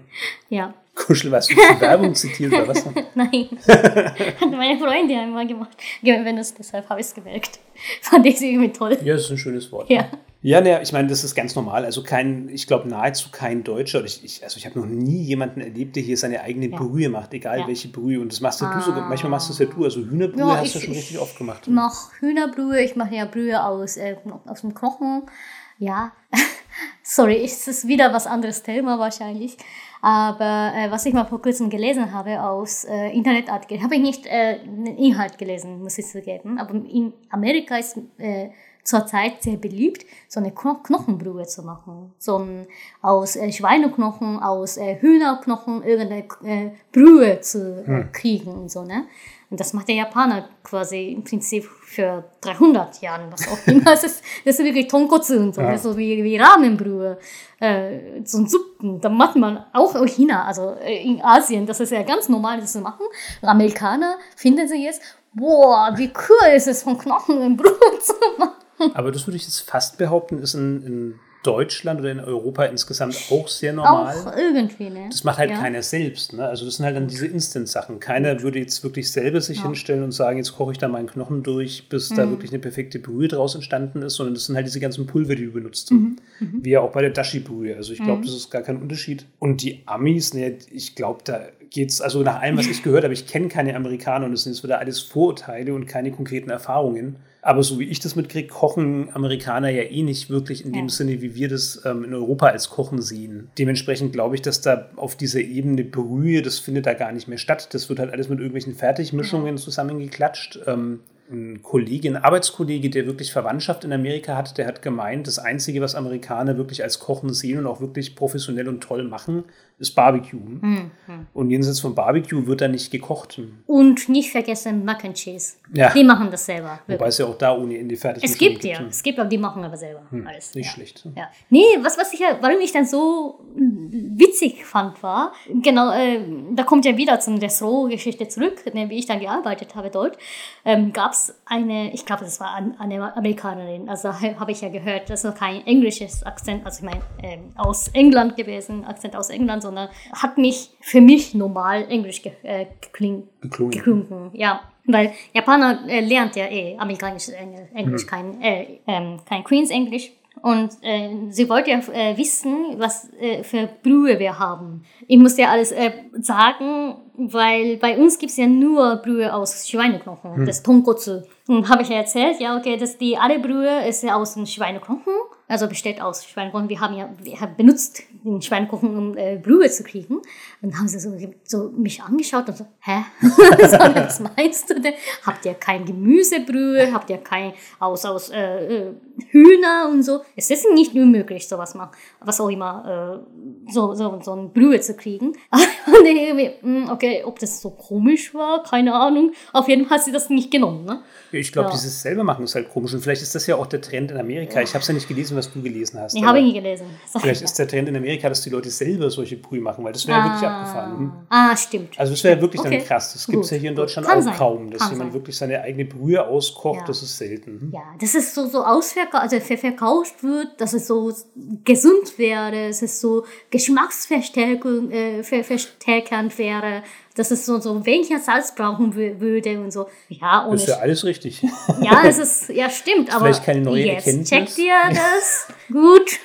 Ja. Kuschelwasser. <laughs> Hast du die Werbung zitiert oder was? Nein. Hat meine Freundin einmal gemacht. Wenn es, deshalb habe ich es gemerkt. <laughs> Fand ich sie irgendwie toll. Ja, das ist ein schönes Wort. Ja. Ja, ne, ich meine, das ist ganz normal. Also kein, ich glaube nahezu kein Deutscher, ich, ich, also ich habe noch nie jemanden erlebt, der hier seine eigene Ja. Brühe macht, egal Ja. welche Brühe. Und das machst ja du sogar, manchmal machst du es ja du. Also Hühnerbrühe Ja, hast ich- du schon ich- richtig oft gemacht. Ich mache Hühnerbrühe, ich mache ja Brühe aus, äh, aus dem Knochen. Ja, <laughs> sorry, es ist wieder was anderes Thema wahrscheinlich. Aber äh, was ich mal vor kurzem gelesen habe aus äh, Internetartikeln, habe ich nicht äh, den Inhalt gelesen, muss ich zugeben. Aber in Amerika ist äh, zurzeit sehr beliebt, so eine Kno Knochenbrühe zu machen. So ein, aus äh, Schweineknochen, aus äh, Hühnerknochen irgendeine äh, Brühe zu äh, kriegen und so, ne? Und das macht der Japaner quasi im Prinzip für 300 Jahren, was auch immer. Das ist, <laughs> das ist wirklich Tonkotsu und so, Ja. so wie, wie Ramenbrühe, äh, so ein Suppen. Da macht man auch in China, also äh, in Asien, das ist ja ganz normal, das zu machen. Amerikaner finden sie jetzt, boah, wie cool ist es, von Knochen in Brühe <laughs> zu machen. Aber das würde ich jetzt fast behaupten, ist in, in Deutschland oder in Europa insgesamt auch sehr normal. Auch irgendwie, ne? Das macht halt ja. keiner selbst. Ne? Also das sind halt dann diese Instant-Sachen. Keiner würde jetzt wirklich selber sich hinstellen und sagen, jetzt koche ich da meinen Knochen durch, bis Mhm. da wirklich eine perfekte Brühe draus entstanden ist, sondern das sind halt diese ganzen Pulver, die du benutzt. Mhm. Wie ja auch bei der Dashi-Brühe. Also ich glaube, das ist gar kein Unterschied. Und die Amis, ne, ich glaube, da geht's, also nach allem, was ich gehört habe, ich kenne keine Amerikaner und das sind jetzt wieder alles Vorurteile und keine konkreten Erfahrungen. Aber so wie ich das mitkriege, kochen Amerikaner ja eh nicht wirklich in dem Ja. Sinne, wie wir das ähm, in Europa als Kochen sehen. Dementsprechend glaube ich, dass da auf dieser Ebene Brühe, das findet da gar nicht mehr statt. Das wird halt alles mit irgendwelchen Fertigmischungen zusammengeklatscht. Ähm, ein Kollege, ein Arbeitskollege, der wirklich Verwandtschaft in Amerika hat, der hat gemeint, das Einzige, was Amerikaner wirklich als Kochen sehen und auch wirklich professionell und toll machen, ist Barbecue. Mhm. Und jenseits von Barbecue wird da nicht gekocht. Und nicht vergessen Mac and Cheese. Ja. Die machen das selber. Wobei Wirklich. es ja auch da ohne Ende fertig Es gibt ja, es gibt, aber die machen aber selber alles. Nicht ja. schlecht. Ja. Nee, was, was ich ja, warum ich dann so witzig fand war, genau, äh, da kommt ja wieder zum Restaurant-Geschichte zurück, ne, wie ich dann gearbeitet habe dort, ähm, gab es eine, ich glaube, das war eine Amerikanerin, also <laughs> habe ich ja gehört, das ist kein englisches Akzent, also ich meine, äh, aus England gewesen, Akzent aus England, sondern hat mich für mich normal Englisch ge äh, gekling, geklungen. Ja, weil Japaner äh, lernt ja eh amerikanisches Englisch, mhm. kein, äh, ähm, kein Queens Englisch. Und äh, sie wollte ja äh, wissen, was äh, für Brühe wir haben. Ich muss ja alles äh, sagen, weil bei uns gibt's ja nur Brühe aus Schweineknochen, hm. das Tonkotsu. Und habe ich ja erzählt, ja, okay, dass die alle Brühe ist ja aus dem Schweineknochen, also besteht aus Schweineknochen. Wir haben ja wir haben benutzt den Schweineknochen, um äh, Brühe zu kriegen. Und dann haben sie so, so mich angeschaut und so, hä? <laughs> was meinst du denn? Habt ihr kein Gemüsebrühe? Habt ihr kein aus, aus äh, äh, Hühner und so? Es ist nicht unmöglich, sowas machen, was auch immer, äh, so, so, so eine Brühe zu kriegen. <laughs> und irgendwie, hm, okay, ob das so komisch war, keine Ahnung. Auf jeden Fall hat sie das nicht genommen, ne? Ich glaube, ja. dieses selber machen ist halt komisch. Und vielleicht ist das ja auch der Trend in Amerika. Ich habe es ja nicht gelesen, was du gelesen hast. Ich habe nie gelesen. Vielleicht ist der Trend in Amerika, dass die Leute selber solche Brühe machen, weil das wäre ah. ja wirklich abgefahren. Hm? Ah, stimmt. Also das wäre wirklich okay. dann krass. Das gibt es ja hier in Deutschland Kann auch sein. kaum, dass Kann jemand sein. wirklich seine eigene Brühe auskocht. Ja. Das ist selten. Hm? Ja, das ist so, so ausverkauft, also verkauft wird, dass es so gesund wäre, es ist so geschmacksverstärkend äh, wäre dass es so, so weniger Salz brauchen würde und so. Ja, und ist ja alles richtig. Ja, es ist, ja, stimmt, aber Vielleicht keine neue jetzt Erkenntnis. checkt ihr das? Gut.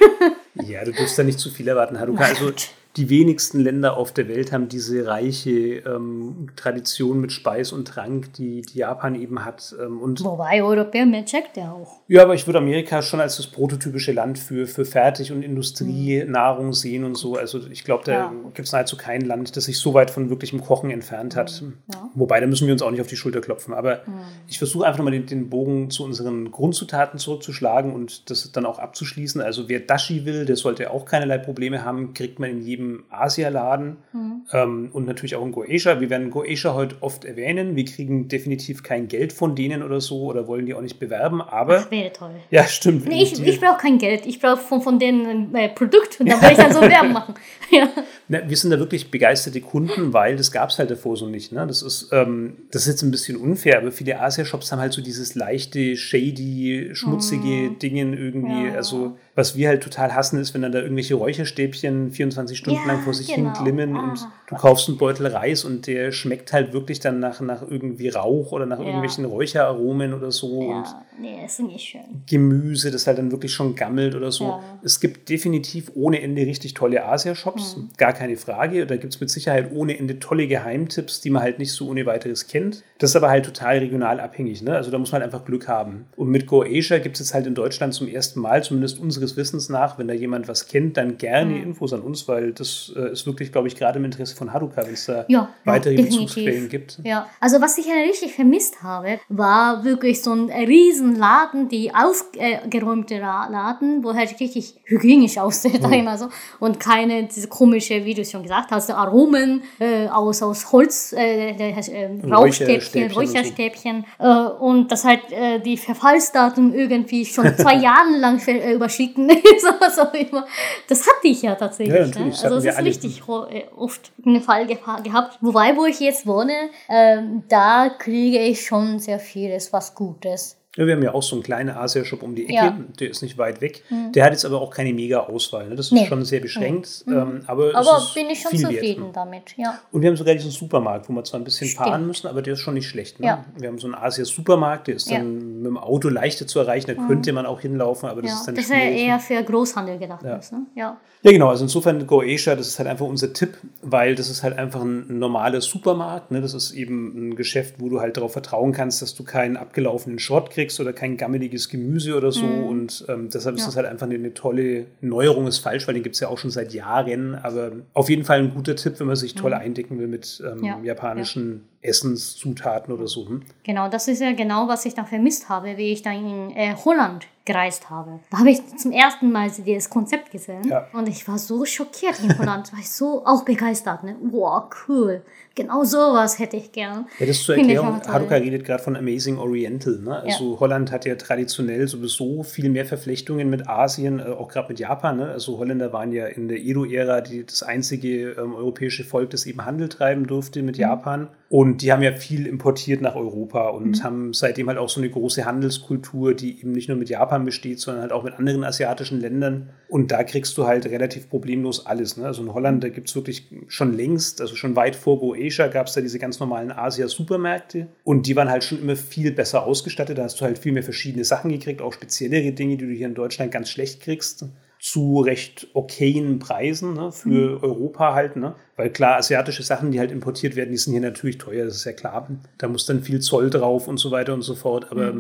Ja, du darfst da nicht zu viel erwarten, Haruka. Also die wenigsten Länder auf der Welt haben diese reiche ähm, Tradition mit Speis und Trank, die, die Japan eben hat. Ähm, und Wobei Europäer mehr checkt ja auch. Ja, aber ich würde Amerika schon als das prototypische Land für, für Fertig- und Industrienahrung mhm. sehen und so. Also ich glaube, da ja. gibt es nahezu kein Land, das sich so weit von wirklichem Kochen entfernt hat. Mhm. Ja. Wobei, da müssen wir uns auch nicht auf die Schulter klopfen. Aber mhm. ich versuche einfach nochmal den, den Bogen zu unseren Grundzutaten zurückzuschlagen und das dann auch abzuschließen. Also wer Dashi will, der sollte auch keinerlei Probleme haben, kriegt man in jedem im Asialaden mhm. ähm, und natürlich auch in Goesha. Wir werden Goesha heute oft erwähnen. Wir kriegen definitiv kein Geld von denen oder so oder wollen die auch nicht bewerben, aber. Das wäre toll. Ja, stimmt. Nee, ich, ich brauche kein Geld. Ich brauche von, von denen ein äh, Produkt und dann will ich dann so <laughs> Werbung machen. <laughs> ja. Na, wir sind da wirklich begeisterte Kunden, weil das gab es halt davor so nicht. Ne? Das, ist, ähm, das ist jetzt ein bisschen unfair, aber viele Asia-Shops haben halt so dieses leichte, shady, schmutzige mhm. Dingen irgendwie. Ja. Also was wir halt total hassen, ist, wenn dann da irgendwelche Räucherstäbchen 24 Stunden ja, lang vor sich genau. hin glimmen ah. und du kaufst einen Beutel Reis und der schmeckt halt wirklich dann nach, nach irgendwie Rauch oder nach ja. irgendwelchen Räucheraromen oder so. Ja, und nee, ist nicht schön. Gemüse, das halt dann wirklich schon gammelt oder so. Ja. Es gibt definitiv ohne Ende richtig tolle Asia-Shops, mhm. gar keine Frage. Da gibt es mit Sicherheit ohne Ende tolle Geheimtipps, die man halt nicht so ohne weiteres kennt. Das ist aber halt total regional abhängig. Ne? Also da muss man halt einfach Glück haben. Und mit Go Asia gibt es jetzt halt in Deutschland zum ersten Mal, zumindest unsere unseres Wissens nach, wenn da jemand was kennt, dann gerne mhm. Infos an uns, weil das äh, ist wirklich, glaube ich, gerade im Interesse von Haruka, wenn es da ja, weitere ja, Bezugsquellen gibt. Ja, also was ich ja richtig vermisst habe, war wirklich so ein Riesenladen, die aufgeräumte Laden, wo halt richtig hygienisch aussieht, mhm. einmal <laughs> so. Und keine diese komische, wie du schon gesagt hast, Aromen äh, aus, aus Holz, äh, äh, Rauchstäbchen, Räucherstäbchen. Und, so. Äh, und das halt äh, die Verfallsdatum irgendwie schon <laughs> zwei Jahre lang äh, überschritten Konflikten <laughs> sowas auch immer. Das hatte ich ja tatsächlich. Ja, ne? Also es ist richtig äh, oft einen Fall gehabt. Wobei, wo ich jetzt wohne, ähm, da kriege ich schon sehr vieles, was Gutes. Ja, wir haben ja auch so einen kleinen Asia-Shop um die Ecke, ja. der ist nicht weit weg. Mhm. Der hat jetzt aber auch keine mega Auswahl. Ne? Das ist nee. schon sehr beschränkt. Mhm. Ähm, aber aber bin ich schon zufrieden wert. damit, ja. Und wir haben sogar diesen Supermarkt, wo wir zwar ein bisschen Stimmt. fahren müssen, aber der ist schon nicht schlecht. Ne? Ja. Wir haben so einen Asia-Supermarkt, der ist dann mit dem Auto leichter zu erreichen, da mhm. könnte man auch hinlaufen, aber das ist dann Das ist ja eher für Großhandel gedacht. Ist, ne? ja. ja, genau. Also insofern Go Asia, das ist halt einfach unser Tipp, weil das ist halt einfach ein normaler Supermarkt. Ne? Das ist eben ein Geschäft, wo du halt darauf vertrauen kannst, dass du keinen abgelaufenen Schrott kriegst oder kein gammeliges Gemüse oder so. Mhm. Und ähm, deshalb ist ja. das halt einfach eine, eine, tolle Neuerung, ist falsch, weil den gibt es ja auch schon seit Jahren. Aber auf jeden Fall ein guter Tipp, wenn man sich toll mhm. eindecken will mit ähm, ja. japanischen Essenszutaten oder so. Hm? Genau, das ist ja genau, was ich dann vermisst habe, wie ich dann in äh, Holland gereist habe. Da habe ich zum ersten Mal dieses Konzept gesehen Ja. und ich war so schockiert in Holland, <laughs> war ich so auch begeistert. Ne? Wow, cool. Genau sowas hätte ich gern. Ja, das zur Erklärung. Haruka redet gerade von Amazing Oriental. Ne? Also Holland hat ja traditionell sowieso viel mehr Verflechtungen mit Asien, äh, auch gerade mit Japan. Ne? Also Holländer waren ja in der Edo-Ära das einzige ähm, europäische Volk, das eben Handel treiben durfte Mhm. mit Japan. Und die haben ja viel importiert nach Europa und haben seitdem halt auch so eine große Handelskultur, die eben nicht nur mit Japan besteht, sondern halt auch mit anderen asiatischen Ländern. Und da kriegst du halt relativ problemlos alles. Ne? Also in Holland, da gibt es wirklich schon längst, also schon weit vor Goetia gab es da diese ganz normalen Asia-Supermärkte. Und die waren halt schon immer viel besser ausgestattet. Da hast du halt viel mehr verschiedene Sachen gekriegt, auch speziellere Dinge, die du hier in Deutschland ganz schlecht kriegst. Zu recht okayen Preisen ne, für Europa halt. Ne? Weil klar, asiatische Sachen, die halt importiert werden, die sind hier natürlich teuer, das ist ja klar. Da muss dann viel Zoll drauf und so weiter und so fort. Aber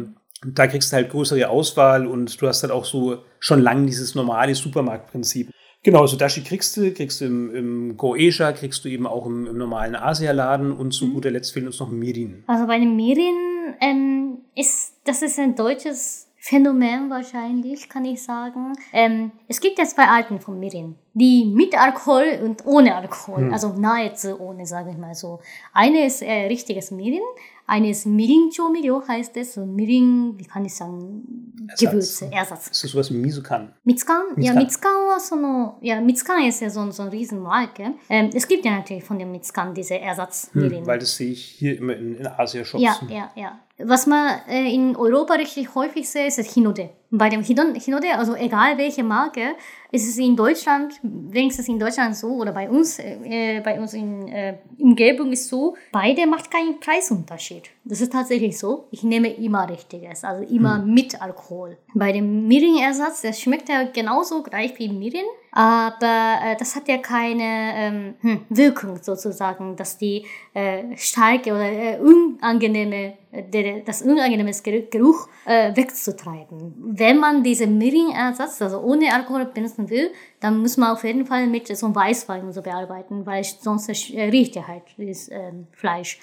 da kriegst du halt größere Auswahl und du hast halt auch so schon lange dieses normale Supermarktprinzip. Genau, so Dashi kriegst du, kriegst du im, im Goesha, kriegst du eben auch im, im normalen Asialaden und zu guter Letzt fehlen uns noch Mirin. Also bei den Medien ähm, ist das ist ein deutsches Phänomen wahrscheinlich, kann ich sagen. Ähm, es gibt ja zwei Arten von Mirin. Die mit Alkohol und ohne Alkohol. Also nahezu ohne, sage ich mal so. Eine ist äh, richtiges Mirin. Eine ist Mirin-Chomilyo heißt es. Mirin, wie kann ich sagen, Ersatz. Gewürze, Ersatz. Ist das sowas wie Misokan? Mitskan? Ja, war so eine, ja, ist ja so, so eine Riesenmarke. Ähm, es gibt ja natürlich von dem Mitskan diese Ersatz-Mirin. Weil das sehe ich hier immer in, in Asia-Shops. Ja, ja, ja. Was man äh, in Europa richtig häufig sieht, ist das Hinode. Bei dem Hino- Hinode, also egal welche Marke, ist es in Deutschland, wenigstens in Deutschland so oder bei uns, äh, bei uns in äh, Umgebung ist so, beide macht keinen Preisunterschied. Das ist tatsächlich so. Ich nehme immer Richtiges, also immer mit Alkohol. Bei dem Mirin-Ersatz, das schmeckt ja genauso gleich wie Mirin, aber äh, das hat ja keine ähm, hm, Wirkung sozusagen, dass die äh, starke oder äh, unangenehme, äh, der, das unangenehme Geruch- äh, wegzutreiben. Wenn man diesen Mirin-Ersatz, also ohne Alkohol benutzen will, dann muss man auf jeden Fall mit so einem Weißwein so bearbeiten, weil sonst riecht ja halt das ähm, Fleisch.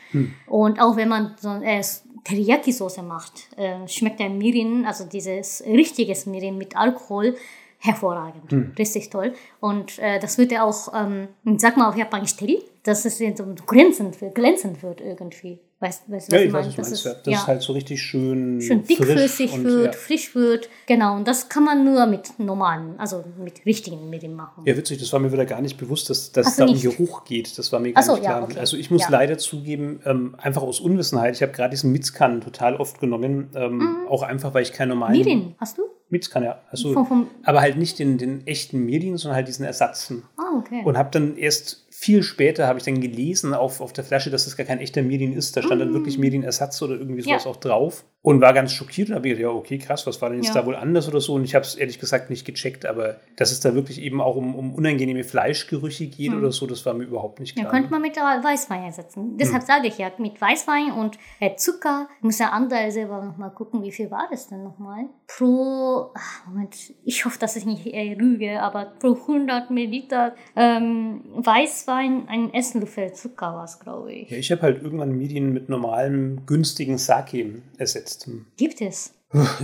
Und auch wenn man so äh, Teriyaki-Soße macht, äh, schmeckt der Mirin, also dieses richtiges Mirin mit Alkohol, hervorragend. Richtig toll. Und äh, das wird ja auch, ähm, sag mal auf Japanisch Teri, dass es so glänzend glänzend wird irgendwie. Weißt weißt du, Ja, was ich weiß, was meine? du meinst. Das ja. ist- halt so richtig schön, schön dickflüssig und, wird, Ja. frisch wird. Genau, und das kann man nur mit normalen, also mit richtigen Medien machen. Ja, witzig, das war mir wieder gar nicht bewusst, dass, dass Ach es so, da um nicht. Geruch geht. Das war mir gar so, nicht klar. okay. Also ich muss leider zugeben, ähm, einfach aus Unwissenheit, ich habe gerade diesen Mitzkan total oft genommen, ähm, auch einfach, weil ich keinen normalen Mirin, hast du? Mitzkan, ja. Also, Vom- vom- aber halt nicht den, den echten Mirin, sondern halt diesen Ersatzen. Ah, okay. Und habe dann erst viel später habe ich dann gelesen auf, auf der Flasche, dass das gar kein echter Mirin ist. Da stand dann wirklich Mirin-Ersatz oder irgendwie sowas Mm. Ja. auch drauf. Und war ganz schockiert und habe gedacht, ja, okay, krass, was war denn jetzt Ja. da wohl anders oder so? Und ich habe es ehrlich gesagt nicht gecheckt, aber dass es da wirklich eben auch um, um unangenehme Fleischgerüche geht oder so, das war mir überhaupt nicht Mm. Ja, klar. könnte man mit Weißwein ersetzen. Deshalb Hm. sage ich ja, mit Weißwein und äh, Zucker. Muss ja Anteil selber nochmal gucken, wie viel war das denn nochmal? Pro, ach, Moment, ich hoffe, dass ich nicht äh, lüge, aber pro 100 Milliliter ähm, Weißwein, ein Esslöffel Zucker war es, glaube ich. ja, ich habe halt irgendwann Mirin mit normalem, günstigen Sake ersetzt. Hm. Gibt es?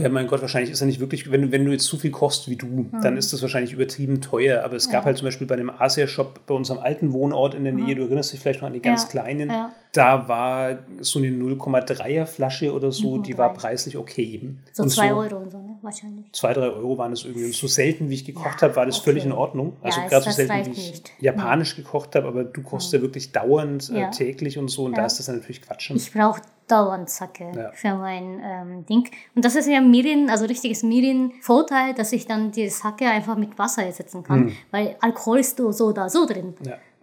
Ja, mein Gott, wahrscheinlich ist er nicht wirklich, wenn, du- wenn du jetzt so viel kochst wie du, dann ist das wahrscheinlich übertrieben teuer. Aber es gab halt zum Beispiel bei dem Asia-Shop bei unserem alten Wohnort in der Nähe, du erinnerst dich vielleicht noch an die ganz Ja, kleinen, ja. da war so eine 0,3er Flasche oder so, die war 0,3. preislich okay. So und 2 so Euro und so, ne? Wahrscheinlich. Zwei, drei Euro waren es irgendwie. Und so selten, wie ich gekocht Ja, habe, war das okay. völlig in Ordnung. Also Ja, gerade so selten, wie ich nicht. japanisch gekocht habe, aber du kochst ja, wirklich dauernd, äh, Ja. täglich und so. Und da Ja. ist das dann natürlich Quatsch. Ich brauche dauernd Sake Ja. für mein ähm, Ding. Und das ist ja Mirin, also richtiges Mirin-Vorteil, dass ich dann die Sake einfach mit Wasser ersetzen kann. Weil Alkohol ist so so oder so drin.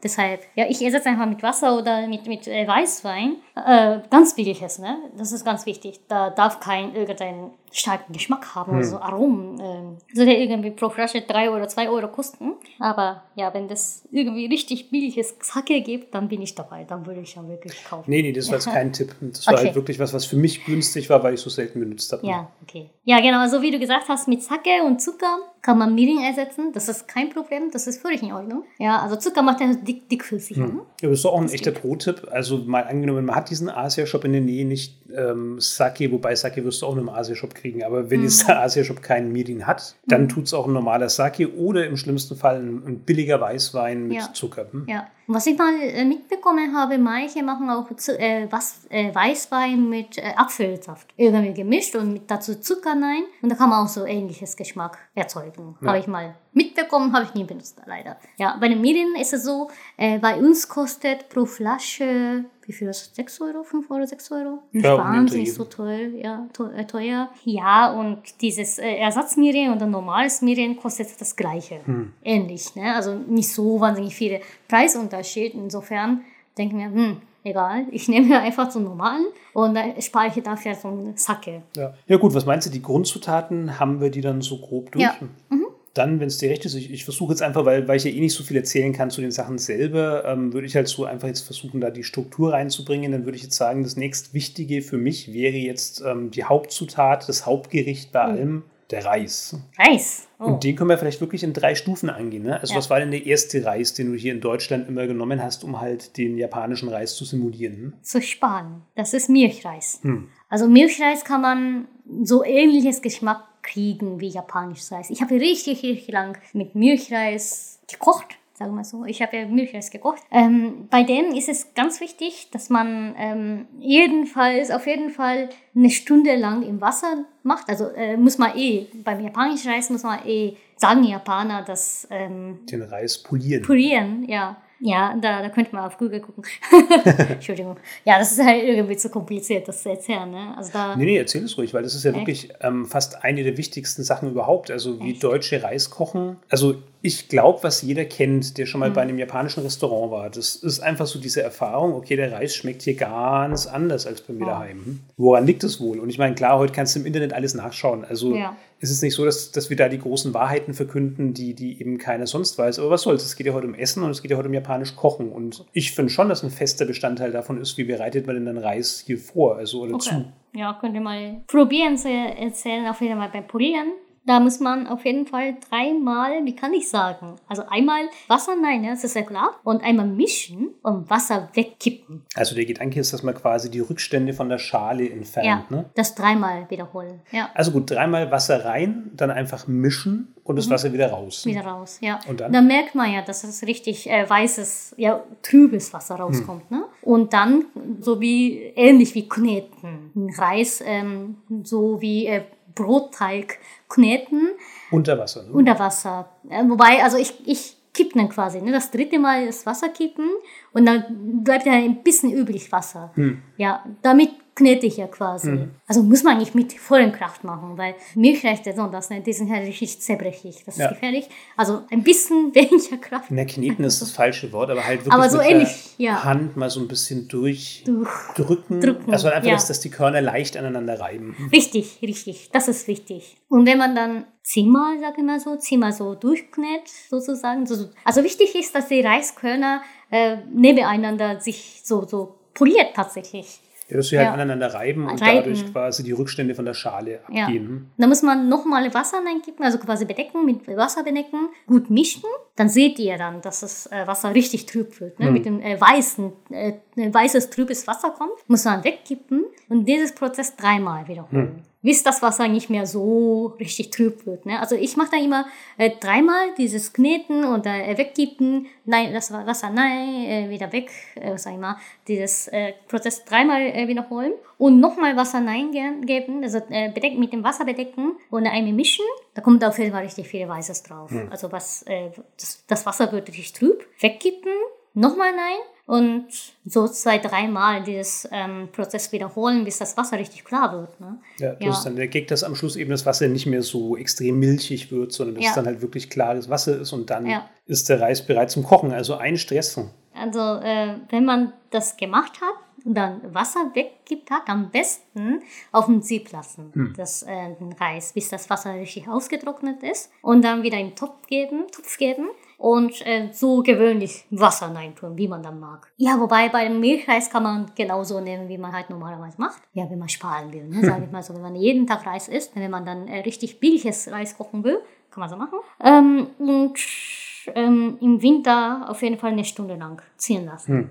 Deshalb, ja, ich ersetze einfach mit Wasser oder mit, mit äh, Weißwein. Äh, ganz billiges, ne? Das ist ganz wichtig. Da darf kein irgendeinen starken Geschmack haben, also Aromen. Ähm, soll ja irgendwie pro Flasche 3 oder 2 Euro kosten. Aber ja, wenn das irgendwie richtig billiges Sake gibt, dann bin ich dabei. Dann würde ich ja wirklich kaufen. Nee, nee, das war jetzt kein Tipp. Das war Okay. halt wirklich was, was für mich günstig war, weil ich so selten benutzt habe. Ja, okay. Ja, genau, so wie du gesagt hast, mit Sake und Zucker kann man Mirin ersetzen. Das ist kein Problem, das ist völlig in Ordnung. Ja, also Zucker macht ja dick, dickflüssig. Hm. Ne? Ja, das ist doch auch ein das echter Pro-Tipp. Also mal angenommen, man hat diesen Asia-Shop in der Nähe nicht ähm, Sake, wobei Sake wirst du auch in einem Asia-Shop kriegen. Aber wenn hm. jetzt der Asia-Shop keinen Mirin hat, dann hm. tut es auch ein normaler Sake oder im schlimmsten Fall ein, ein billiger Weißwein mit ja. Zucker. Hm? Ja, was ich mal äh, mitbekommen habe, manche machen auch zu, äh, was, äh, Weißwein mit äh, Apfelsaft irgendwie gemischt und mit dazu Zucker rein. Und da kann man auch so ähnliches Geschmack erzeugen. Ja. Habe ich mal mitbekommen, habe ich nie benutzt, leider. Ja, bei den Medien ist es so, äh, bei uns kostet pro Flasche wie viel ist das? 6 Euro, 5 Euro, 6 Euro? Ja, Wahnsinnig so teuer, ja, äh, teuer. Ja, und dieses äh, Ersatzmirien und ein normales Mirien kostet das gleiche. Hm. Ähnlich, ne? Also nicht so wahnsinnig viele Preisunterschied. Insofern denken wir, hm, egal, ich nehme einfach zum normalen und dann spare ich dafür so einen Sacke. Ja. ja gut, was meinst du, die Grundzutaten, haben wir die dann so grob durch? Ja. Mhm dann, wenn es dir recht ist, ich, ich versuche jetzt einfach, weil, weil ich ja eh nicht so viel erzählen kann zu den Sachen selber, ähm, würde ich halt so einfach jetzt versuchen, da die Struktur reinzubringen. Dann würde ich jetzt sagen, das nächstwichtige für mich wäre jetzt ähm, die Hauptzutat, das Hauptgericht bei oh. allem, der Reis. Reis. Oh. Und den können wir vielleicht wirklich in drei Stufen angehen. Ne? Also, ja. was war denn der erste Reis, den du hier in Deutschland immer genommen hast, um halt den japanischen Reis zu simulieren? Hm? Zu sparen. Das ist Milchreis. Hm. Also, Milchreis kann man so ähnliches Geschmack kriegen wie japanisches Reis. Ich habe richtig, richtig lang mit Milchreis gekocht sagen wir so. Ich habe ja Milchreis gekocht. Ähm, bei denen ist es ganz wichtig, dass man ähm, jedenfalls, auf jeden Fall eine Stunde lang im Wasser macht. Also äh, muss man eh, beim japanischen Reis muss man eh sagen Japaner, dass... Ähm, Den Reis polieren. Polieren, ja. Ja, da, da könnte man auf Google gucken. <laughs> <laughs> Entschuldigung. Ja, das ist halt irgendwie zu kompliziert, das zu erzählen. Ne? Also da nee, nee, erzähl es ruhig, weil das ist ja Echt? wirklich ähm, fast eine der wichtigsten Sachen überhaupt. Also wie Echt? deutsche Reis kochen. Also ich glaube, was jeder kennt, der schon mal mhm. bei einem japanischen Restaurant war, das ist einfach so diese Erfahrung, okay, der Reis schmeckt hier ganz anders als bei mir oh. daheim. Woran liegt es wohl? Und ich meine, klar, heute kannst du im Internet alles nachschauen. Also ja. Ist es nicht so, dass, dass wir da die großen Wahrheiten verkünden, die, die eben keiner sonst weiß. Aber was soll's? Es geht ja heute um Essen und es geht ja heute um japanisch Kochen. Und ich finde schon, dass ein fester Bestandteil davon ist, wie bereitet man denn den Reis hier vor, also oder okay. zu. Ja, könnt ihr mal probieren zu erzählen, auf jeden Fall beim Polieren. Da muss man auf jeden Fall dreimal, wie kann ich sagen? Also einmal Wasser, nein, das ist ja klar. Und einmal mischen und Wasser wegkippen. Also der Gedanke ist, dass man quasi die Rückstände von der Schale entfernt. Ja, ne? das dreimal wiederholen. Ja. Also gut, dreimal Wasser rein, dann einfach mischen und das mhm. Wasser wieder raus. Wieder raus, ja. Und dann? dann merkt man ja, dass es richtig äh, weißes, ja, trübes Wasser rauskommt. Mhm. Ne? Und dann, so wie, ähnlich wie Kneten. Reis, ähm, so wie äh, Brotteig kneten. Unter Wasser. Ne? Unter Wasser. Wobei, also ich, ich kippe dann quasi. Ne? Das dritte Mal das Wasser kippen und dann bleibt ja ein bisschen übrig Wasser. Hm. Ja, damit knete ich ja quasi. Mhm. Also muss man nicht mit vollen Kraft machen, weil Milchrechte und das, ne, die sind halt richtig zerbrechlich. Das ist ja. gefährlich. Also ein bisschen <laughs> weniger Kraft. Na, kneten ist das falsche Wort, aber halt wirklich aber so mit ähnlich, der ja. Hand mal so ein bisschen durchdrücken. Drücken, also einfach, ja. dass, dass die Körner leicht aneinander reiben. Richtig, richtig. Das ist wichtig. Und wenn man dann zehnmal, sag ich mal so, zehnmal so durchknät, sozusagen. Also wichtig ist, dass die Reiskörner äh, nebeneinander sich so, so poliert tatsächlich. Ja, dass sie halt aneinander reiben und reiben. dadurch quasi die Rückstände von der Schale abgehen. Ja. Da muss man nochmal Wasser reinkippen, also quasi bedecken, mit Wasser bedecken, gut mischen. Dann seht ihr dann, dass das äh, Wasser richtig trüb wird. Ne? Hm. Mit dem äh, weißen, äh, weißes, trübes Wasser kommt, muss man wegkippen und dieses Prozess dreimal wiederholen. Hm bis das Wasser nicht mehr so richtig trüb wird. Ne? Also ich mache da immer äh, dreimal dieses Kneten und äh, wegkippen, nein, das Wasser nein, äh, wieder weg, äh, sag ich mal, dieses äh, Prozess dreimal äh, wiederholen und nochmal Wasser nein geben, also äh, bedeckt, mit dem Wasser bedecken und einmal mischen, da kommt auf jeden Fall richtig viel Weißes drauf. Hm. Also was, äh, das, das Wasser wird richtig trüb, wegkippen, nochmal nein und so zwei, dreimal dieses ähm, Prozess wiederholen, bis das Wasser richtig klar wird. Ne? Ja, du ja. dann der Gag, dass am Schluss eben das Wasser nicht mehr so extrem milchig wird, sondern dass ja. es dann halt wirklich klares Wasser ist und dann ja. ist der Reis bereit zum Kochen. Also ein Stress. Also äh, wenn man das gemacht hat und dann Wasser weggibt hat, am besten auf dem Sieb lassen, hm. das äh, den Reis, bis das Wasser richtig ausgetrocknet ist und dann wieder in den Topf geben, Topf geben und äh, so gewöhnlich Wasser reintun, wie man dann mag. Ja, wobei bei dem Milchreis kann man genauso nehmen, wie man halt normalerweise macht. Ja, wenn man sparen will, ne, <laughs> sage ich mal so. Wenn man jeden Tag Reis isst, wenn man dann äh, richtig billiges Reis kochen will, kann man so machen. Ähm, und ähm, im Winter auf jeden Fall eine Stunde lang ziehen lassen. Hm.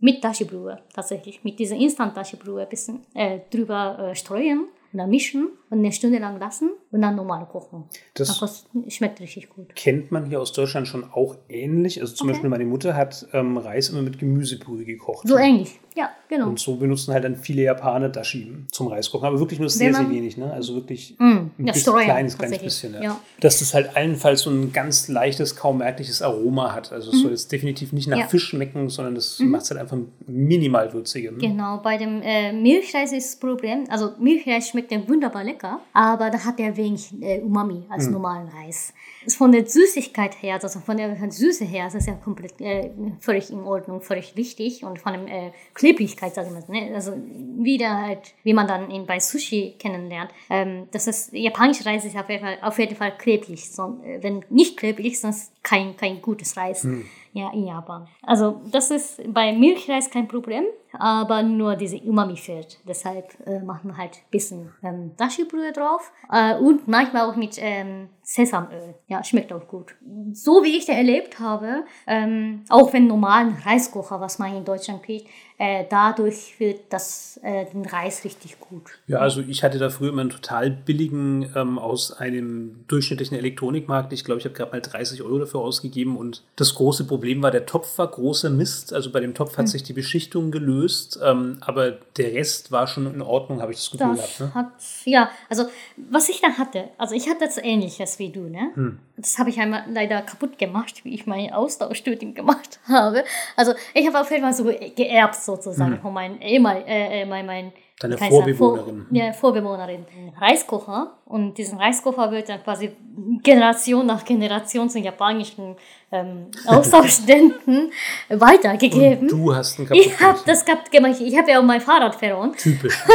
Mit Dashi-Brühe, tatsächlich. Mit dieser Instant-Dashi-Brühe ein bisschen äh, drüber äh, streuen und dann mischen und eine Stunde lang lassen und dann normal kochen. Das- kostet, schmeckt richtig gut. Kennt man hier aus Deutschland schon auch ähnlich. Also zum Okay. Beispiel meine Mutter hat ähm, Reis immer mit Gemüsebrühe gekocht. So ähnlich. Ja, genau. Und so benutzen halt dann viele Japaner Dashi zum Reiskochen. Aber wirklich nur sehr, sehr wenig. Ne? Also wirklich Mm, ein ja, bisschen, streuen, kleines, kleines bisschen. Ja. Ja. Dass das halt allenfalls so ein ganz leichtes, kaum merkliches Aroma hat. Also es soll jetzt definitiv nicht nach Mhm. Mhm. Fisch schmecken, sondern das macht es halt einfach minimal würziger. Ne? Genau, bei dem äh, Milchreis ist das Problem, also Milchreis schmeckt ja wunderbar lecker, aber da hat er wenig äh, Umami als normalen Reis. Ist Von der Süßigkeit her, also von der Süße her, ist das ja komplett äh, völlig in Ordnung, völlig richtig und von der äh, Klebrigkeit, sag ich mal, ne? also wieder halt, wie man dann ihn bei Sushi kennenlernt, ähm, das ist, japanischer Reis ist auf jeden Fall, auf jeden Fall klebrig, so, äh, wenn nicht klebrig, sonst kein, kein gutes Reis. Ja, in Japan. Also das ist bei Milchreis kein Problem, aber nur diese Umami fehlt. Deshalb äh, machen wir halt ein bisschen ähm, Dashi-Brühe drauf äh, und manchmal auch mit ähm, Sesamöl. Ja, schmeckt auch gut. So wie ich den erlebt habe, ähm, auch wenn normalen Reiskocher, was man in Deutschland kriegt, äh, dadurch wird das äh, den Reis richtig gut. Ja, also ich hatte da früher immer einen total billigen ähm, aus einem durchschnittlichen Elektronikmarkt. Ich glaube, ich habe gerade mal 30 Euro dafür ausgegeben und das große Problem war, der Topf war großer Mist. Also bei dem Topf hat sich die Beschichtung gelöst, ähm, aber der Rest war schon in Ordnung, habe ich das Gefühl Das gehabt. Ne? hat, ja, also was ich dann hatte, also ich hatte das ähnliches wie du, ne? Hm. Das habe ich einmal leider kaputt gemacht, wie ich mein Austauschstudium gemacht <laughs> habe. Also ich habe auf jeden Fall so geerbt sozusagen von meinem ehemal, äh, äh, mein, mein. Deine Vorbewohnerin. Vor, ja, Vorbewohnerin. Reiskocher. Und diesen Reiskocher wird dann quasi Generation nach Generation zu japanischen ähm, <laughs> Austauschstudenten weitergegeben. Du hast einen kaputt ich habe das kaputt gemacht. Ich habe ja auch mein Fahrrad verloren. Typisch. <laughs>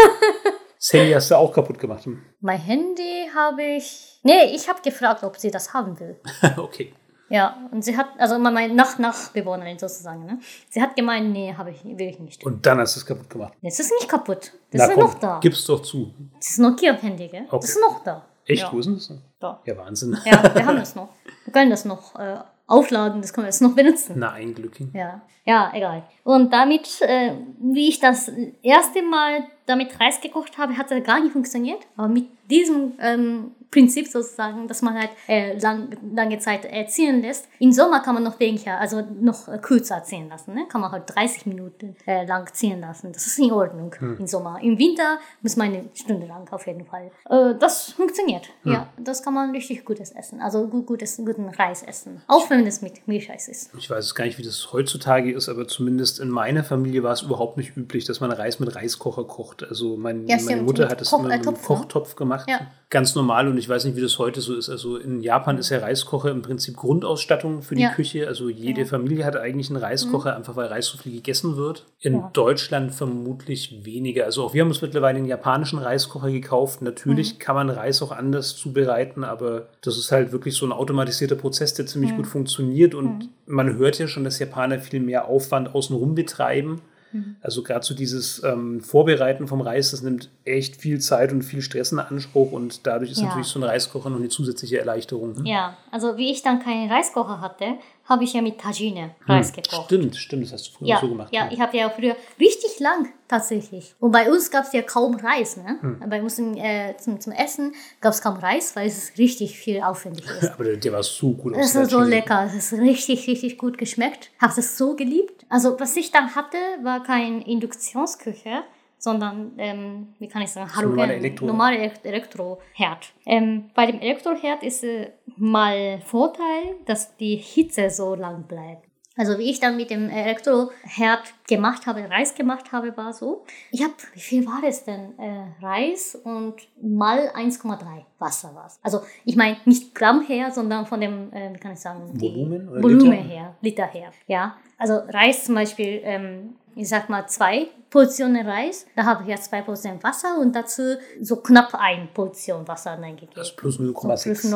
Das Handy hast du auch kaputt gemacht. Mein Handy habe ich. Nee, ich habe gefragt, ob sie das haben will. <laughs> okay. Ja, und sie hat, also meine Nach Nachbewohnerin sozusagen, ne? Sie hat gemeint, nee, habe ich, will ich nicht. Und dann hast du es kaputt gemacht. Es ist nicht kaputt. Das Na ist komm, noch da. gib's doch zu. Das ist Nokia-Handy, gell? Okay. Das ist noch da. Echt? Ja. Wo ist denn das? Da. Ja, Wahnsinn. Ja, wir haben das noch. Wir können das noch äh, aufladen, das können wir jetzt noch benutzen. Na, ein Glück. Ja, ja, egal. Und damit, äh, wie ich das erste Mal damit Reis gekocht habe, hat es gar nicht funktioniert. Aber mit diesem ähm, Prinzip sozusagen, dass man halt äh, lang, lange Zeit äh, ziehen lässt. Im Sommer kann man noch weniger, also noch äh, kürzer ziehen lassen. Ne? Kann man halt 30 Minuten äh, lang ziehen lassen. Das ist in Ordnung im Sommer. Im Winter muss man eine Stunde lang auf jeden Fall. Äh, das funktioniert. Ja, das kann man richtig gutes essen. Also gut, gutes, guten Reis essen. Auch wenn es mit Milchreis ist. Ich weiß es gar nicht, wie das heutzutage ist, aber zumindest in meiner Familie war es überhaupt nicht üblich, dass man Reis mit Reiskocher kocht. Also mein, Ja, meine Mutter hat es Koch- immer mit einem ne? Kochtopf gemacht. Ja. Ganz normal und ich weiß nicht, wie das heute so ist. Also in Japan ist ja Reiskocher im Prinzip Grundausstattung für die Ja. Mhm. Küche. Also jede Familie hat eigentlich einen Reiskocher, einfach weil Reis so viel gegessen wird. In. Deutschland vermutlich weniger. Also auch wir haben uns mittlerweile einen japanischen Reiskocher gekauft. Natürlich Mhm. kann man Reis auch anders zubereiten, aber das ist halt wirklich so ein automatisierter Prozess, der ziemlich Mhm. gut funktioniert. Und man hört ja schon, dass Japaner viel mehr Aufwand außenrum betreiben. Mhm. Also gerade so dieses ähm, Vorbereiten vom Reis, das nimmt echt viel Zeit und viel Stress in Anspruch und dadurch ist Ja. natürlich so ein Reiskocher noch eine zusätzliche Erleichterung. ne? Ja, also wie ich dann keinen Reiskocher hatte, habe ich ja mit Tagine Reis gekocht. Stimmt, stimmt, das hast du früher Ja, so gemacht. ja, ne? ich habe ja früher richtig lang tatsächlich. Und bei uns gab es ja kaum Reis. Ne? Bei uns äh, zum, zum Essen gab es kaum Reis, weil es richtig viel aufwendig ist. <laughs> Aber der, war so gut Es war so lecker, es ist richtig, richtig gut geschmeckt. Habe es so geliebt. Also was ich dann hatte, war kein Induktionsküche, sondern, ähm, wie kann ich sagen, Halogen, Elektro- normale Elekt- Elektroherd. Ähm, bei dem Elektroherd ist äh, mal Vorteil, dass die Hitze so lang bleibt. Also wie ich dann mit dem Elektroherd gemacht habe, Reis gemacht habe, war so. Ich habe, wie viel war das denn? Äh, Reis und mal 1,3 Wasser war Also ich meine nicht Gramm her, sondern von dem, äh, wie kann ich sagen, die Volumen oder Volumen Liter? her, Liter her. Ja, also Reis zum Beispiel, ähm, ich sag mal zwei Portionen Reis, da habe ich ja zwei Portionen Wasser und dazu so knapp ein Portion Wasser reingegeben. Das ist plus So plus 0,6.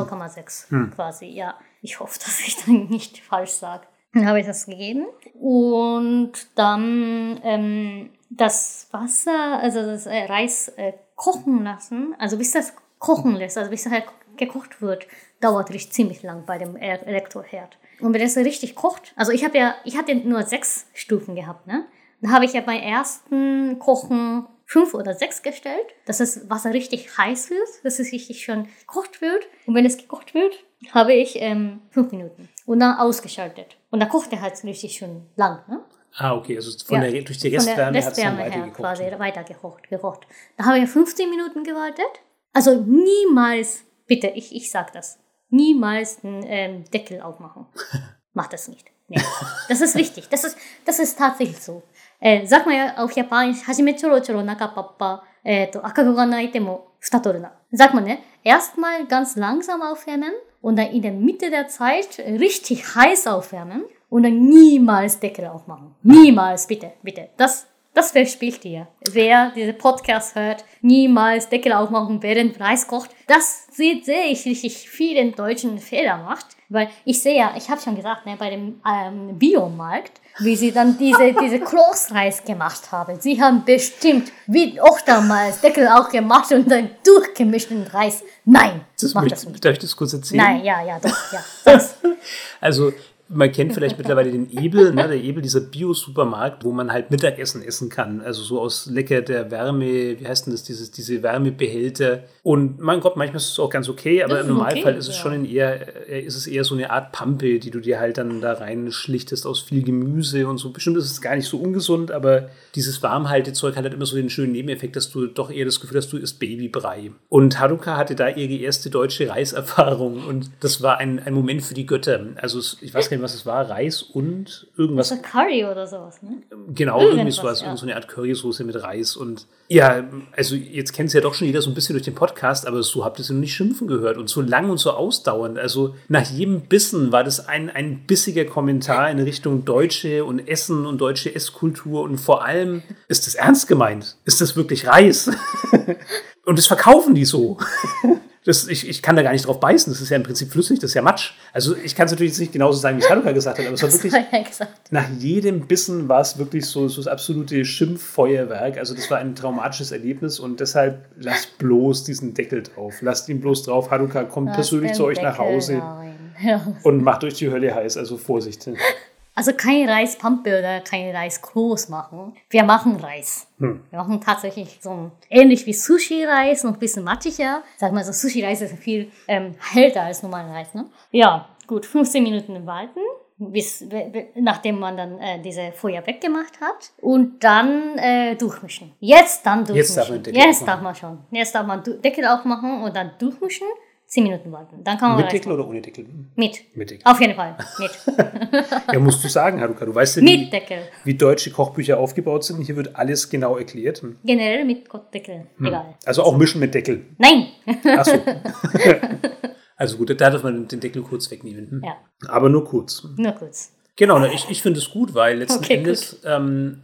0,6 quasi, ja. Ich hoffe, dass ich dann <laughs> nicht falsch sage. Dann habe ich das gegeben. Und dann ähm, das Wasser, also das äh, Reis äh, kochen lassen, also bis das kochen lässt, also bis es halt gekocht wird, dauert richtig ziemlich lang bei dem E- Elektroherd. Und wenn es richtig kocht, also ich habe ja, ich hatte nur sechs Stufen gehabt, ne? Dann habe ich ja beim ersten Kochen fünf oder sechs gestellt, dass das Wasser richtig heiß wird, dass es richtig schon gekocht wird. Und wenn es gekocht wird, habe ich ähm, fünf Minuten und dann ausgeschaltet. Und dann kocht er halt richtig schon lang, ne? Ah, okay, also von Ja, der, durch die Von der Restwärme hat es dann Restwärme quasi weitergekocht. Gekocht. Da habe ich 15 Minuten gewartet. Also niemals, bitte, ich, ich sag das, niemals den ähm, Deckel aufmachen. <laughs> Mach das nicht. Nee. Das ist wichtig. Das ist, das ist tatsächlich so. Äh, sag mal ja auf Japanisch, はじめちょろちょろ中パッパ、えっ、と、赤子が泣いても、蓋取るな。Sag mal, ne? Erstmal ganz langsam aufwärmen und dann in der Mitte der Zeit richtig heiß aufwärmen und dann niemals Deckel aufmachen. Niemals, bitte, bitte. Das, das verspricht ich dir. Wer diese Podcast hört, niemals Deckel aufmachen, während Reis kocht. Das sehe, sehe ich richtig vielen deutschen Fehler macht. Weil ich sehe ja, ich habe schon gesagt, ne, bei dem ähm, Biomarkt, wie sie dann diese, <laughs> diese Kloßreis gemacht haben. Sie haben bestimmt, wie auch damals, Deckel auch gemacht und dann durchgemischten Reis. Nein, Das mach möchte- das nicht. Darf ich das kurz erzählen? Nein, ja, ja, doch, ja. Das, <laughs> Also man kennt vielleicht mittlerweile den Ebel, ne? der Ebel, dieser Bio-Supermarkt, wo man halt Mittagessen essen kann. Also so aus lecker der Wärme, wie heißt denn das, dieses, diese Wärmebehälter. Und mein Gott, manchmal ist es auch ganz okay, aber im Normalfall okay, ist es ja. schon in eher, äh, ist es eher so eine Art Pampe, die du dir halt dann da rein schlichtest aus viel Gemüse und so. Bestimmt ist es gar nicht so ungesund, aber dieses Warmhaltezeug hat halt immer so den schönen Nebeneffekt, dass du doch eher das Gefühl hast, du isst Babybrei. Und Haruka hatte da ihre erste deutsche Reiserfahrung und das war ein, ein Moment für die Götter. Also ich weiß gar nicht, was es war, Reis und irgendwas so Curry oder sowas, ne? Genau, irgendwie sowas, ja. irgend so eine Art Currysoße mit Reis und ja, also jetzt kennt es ja doch schon jeder so ein bisschen durch den Podcast, aber so habt ihr es noch nicht schimpfen gehört und so lang und so ausdauernd. Also nach jedem Bissen war das ein, ein bissiger Kommentar in Richtung Deutsche und Essen und deutsche Esskultur und vor allem, ist das ernst gemeint? Ist das wirklich Reis? <laughs> und das verkaufen die so. Das, ich, ich kann da gar nicht drauf beißen. Das ist ja im Prinzip flüssig, das ist ja Matsch. Also ich kann es natürlich jetzt nicht genauso sagen, wie es Hanuka gesagt hat, aber es war wirklich gesagt. nach jedem Bissen war es wirklich so, so das absolute Schimpffeuerwerk. Also das war ein traumatisches Erlebnis und deshalb lasst bloß diesen Deckel drauf. Lasst ihn bloß drauf. Hanuka kommt persönlich Lass zu den euch nach Deckel Hause rein. <laughs> Und macht euch die Hölle heiß. Also Vorsicht. <laughs> Also kein Reispampe oder kein Reiskloß machen. Wir machen Reis. Hm. Wir machen tatsächlich so ein, ähnlich wie Sushi-Reis, noch ein bisschen mattiger. Sag mal so, Sushi-Reis ist viel ähm, hälter als normaler Reis, ne? Ja, gut, 15 Minuten warten, bis, nachdem man dann äh, diese Feuer weggemacht hat. Und dann äh, durchmischen. Jetzt dann durchmischen. Jetzt darf man Deckel Jetzt aufmachen. darf man schon. Jetzt darf man Deckel aufmachen und dann durchmischen. 10 Minuten warten. Dann kann man Mit Deckel oder ohne Deckel? Mit. Mit Deckel. Auf jeden Fall. Mit. <laughs> Ja, musst du sagen, Haruka. Du weißt ja, Mit wie, Deckel. wie deutsche Kochbücher aufgebaut sind. Hier wird alles genau erklärt. Generell mit Deckel. Egal. Also auch mischen mit Deckel. Nein. Achso. <laughs> also gut, da darf man den Deckel kurz wegnehmen. Hm. ja, Aber nur kurz. nur kurz. Genau, ich, ich finde es gut, weil letzten Okay, Endes, ähm,